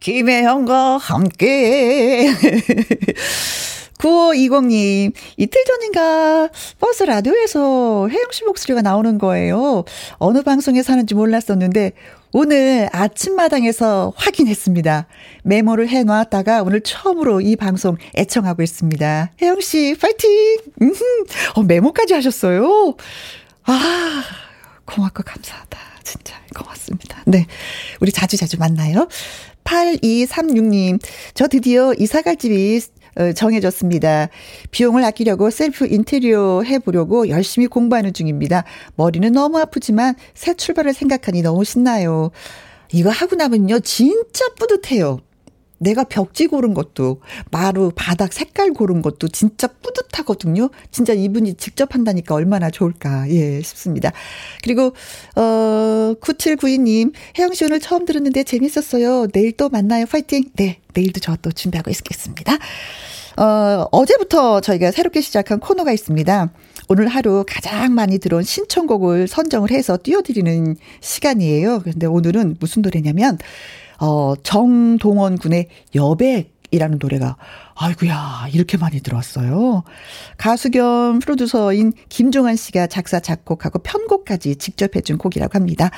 김혜영과 함께. 9520님, 이틀 전인가 버스 라디오에서 혜영 씨 목소리가 나오는 거예요. 어느 방송에 사는지 몰랐었는데, 오늘 아침마당에서 확인했습니다. 메모를 해놨다가 오늘 처음으로 이 방송 애청하고 있습니다. 혜영 씨, 파이팅! 어, 메모까지 하셨어요? 아, 고맙고 감사하다. 진짜 고맙습니다. 네. 우리 자주자주 만나요. 8236님, 저 드디어 이사갈 집이 어, 정해졌습니다. 비용을 아끼려고 셀프 인테리어 해보려고 열심히 공부하는 중입니다. 머리는 너무 아프지만 새 출발을 생각하니 너무 신나요. 이거 하고 나면요, 진짜 뿌듯해요. 내가 벽지 고른 것도 마루 바닥 색깔 고른 것도 진짜 뿌듯하거든요. 진짜 이분이 직접 한다니까 얼마나 좋을까 예 싶습니다. 그리고 어 9792님 혜영 씨 오늘 처음 들었는데 재밌었어요. 내일 또 만나요. 파이팅. 네 내일도 저 또 준비하고 있겠습니다. 어 어제부터 저희가 새롭게 시작한 코너가 있습니다. 오늘 하루 가장 많이 들어온 신청곡을 선정을 해서 띄워드리는 시간이에요. 그런데 오늘은 무슨 노래냐면 어, 정동원 군의 여백 이라는 노래가 아이구야 이렇게 많이 들어왔어요. 가수 겸 프로듀서인 김종환 씨가 작사 작곡하고 편곡까지 직접 해준 곡이라고 합니다.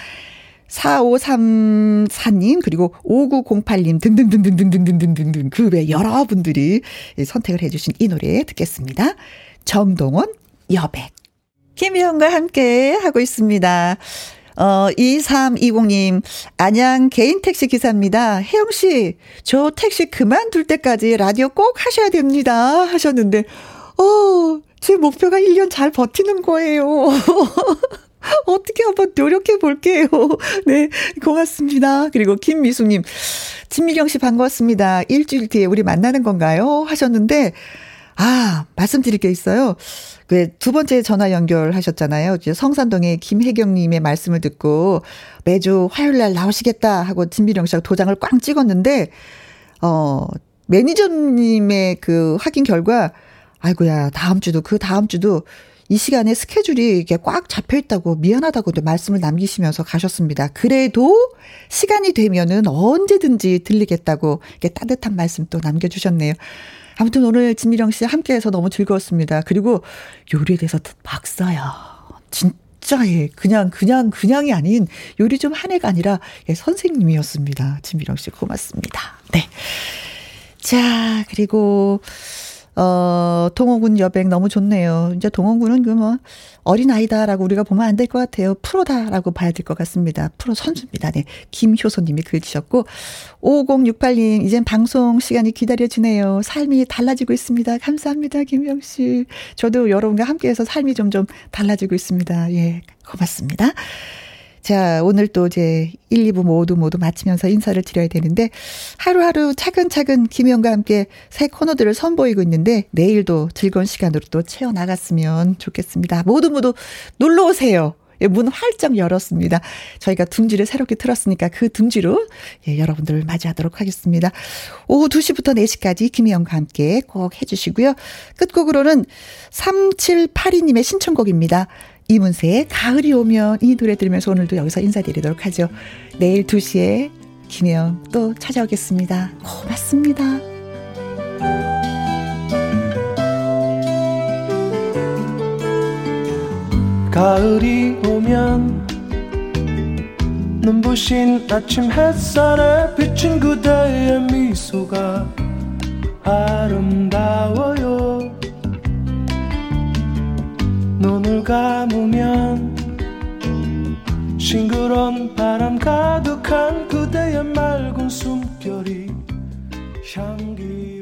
4534님, 그리고 5908님 등등등등등등등등등 그 외 여러분들이 선택을 해주신 이 노래 듣겠습니다. 정동원 여백. 김희영과 함께 하고 있습니다. 어, 2320님, 안양 개인 택시 기사입니다. 혜영씨, 저 택시 그만둘 때까지 라디오 꼭 하셔야 됩니다. 하셨는데, 어, 제 목표가 1년 잘 버티는 거예요. 어떻게 한번 노력해 볼게요. 네, 고맙습니다. 그리고 김미숙님, 진미경 씨 반갑습니다. 일주일 뒤에 우리 만나는 건가요? 하셨는데, 아, 말씀드릴 게 있어요. 그 두 번째 전화 연결하셨잖아요. 성산동의 김혜경님의 말씀을 듣고 매주 화요일 날 나오시겠다 하고 진비령 씨가 도장을 꽝 찍었는데, 어, 매니저님의 그 확인 결과, 아이고야, 다음 주도 그 다음 주도 이 시간에 스케줄이 이게 꽉 잡혀 있다고 미안하다고 말씀을 남기시면서 가셨습니다. 그래도 시간이 되면은 언제든지 들리겠다고 이렇게 따뜻한 말씀 또 남겨주셨네요. 아무튼 오늘 진미령 씨 함께해서 너무 즐거웠습니다. 그리고 요리에 대해서 박사야. 진짜 예 그냥 그냥 그냥이 아닌 요리 좀한 해가 아니라 예, 선생님이었습니다. 진미령 씨 고맙습니다. 네. 자 그리고 어, 동호군 여백 너무 좋네요. 이제 동호군은 그 뭐, 어린아이다라고 우리가 보면 안 될 것 같아요. 프로다라고 봐야 될 것 같습니다. 프로 선수입니다. 네. 김효소 님이 글 주셨고, 5068님, 이젠 방송 시간이 기다려지네요. 삶이 달라지고 있습니다. 감사합니다. 김영 씨. 저도 여러분과 함께해서 삶이 점점 달라지고 있습니다. 예, 고맙습니다. 자, 오늘 또 이제 1, 2부 모두 모두 마치면서 인사를 드려야 되는데 하루하루 차근차근 김영과 함께 새 코너들을 선보이고 있는데 내일도 즐거운 시간으로 또 채워 나갔으면 좋겠습니다. 모두 모두 놀러 오세요. 예, 문 활짝 열었습니다. 저희가 둥지를 새롭게 틀었으니까 그 둥지로 예, 여러분들을 맞이하도록 하겠습니다. 오후 2시부터 4시까지 김혜영과 함께 꼭 해주시고요. 끝곡으로는 3782님의 신청곡입니다. 이문세의 가을이 오면 이 노래 들으면서 오늘도 여기서 인사드리도록 하죠. 내일 2시에 김혜영 또 찾아오겠습니다. 고맙습니다. 가을이 오면 눈부신 아침 햇살에 비친 그대의 미소가 아름다워요 눈을 감으면 싱그런 바람 가득한 그대의 맑은 숨결이 향기로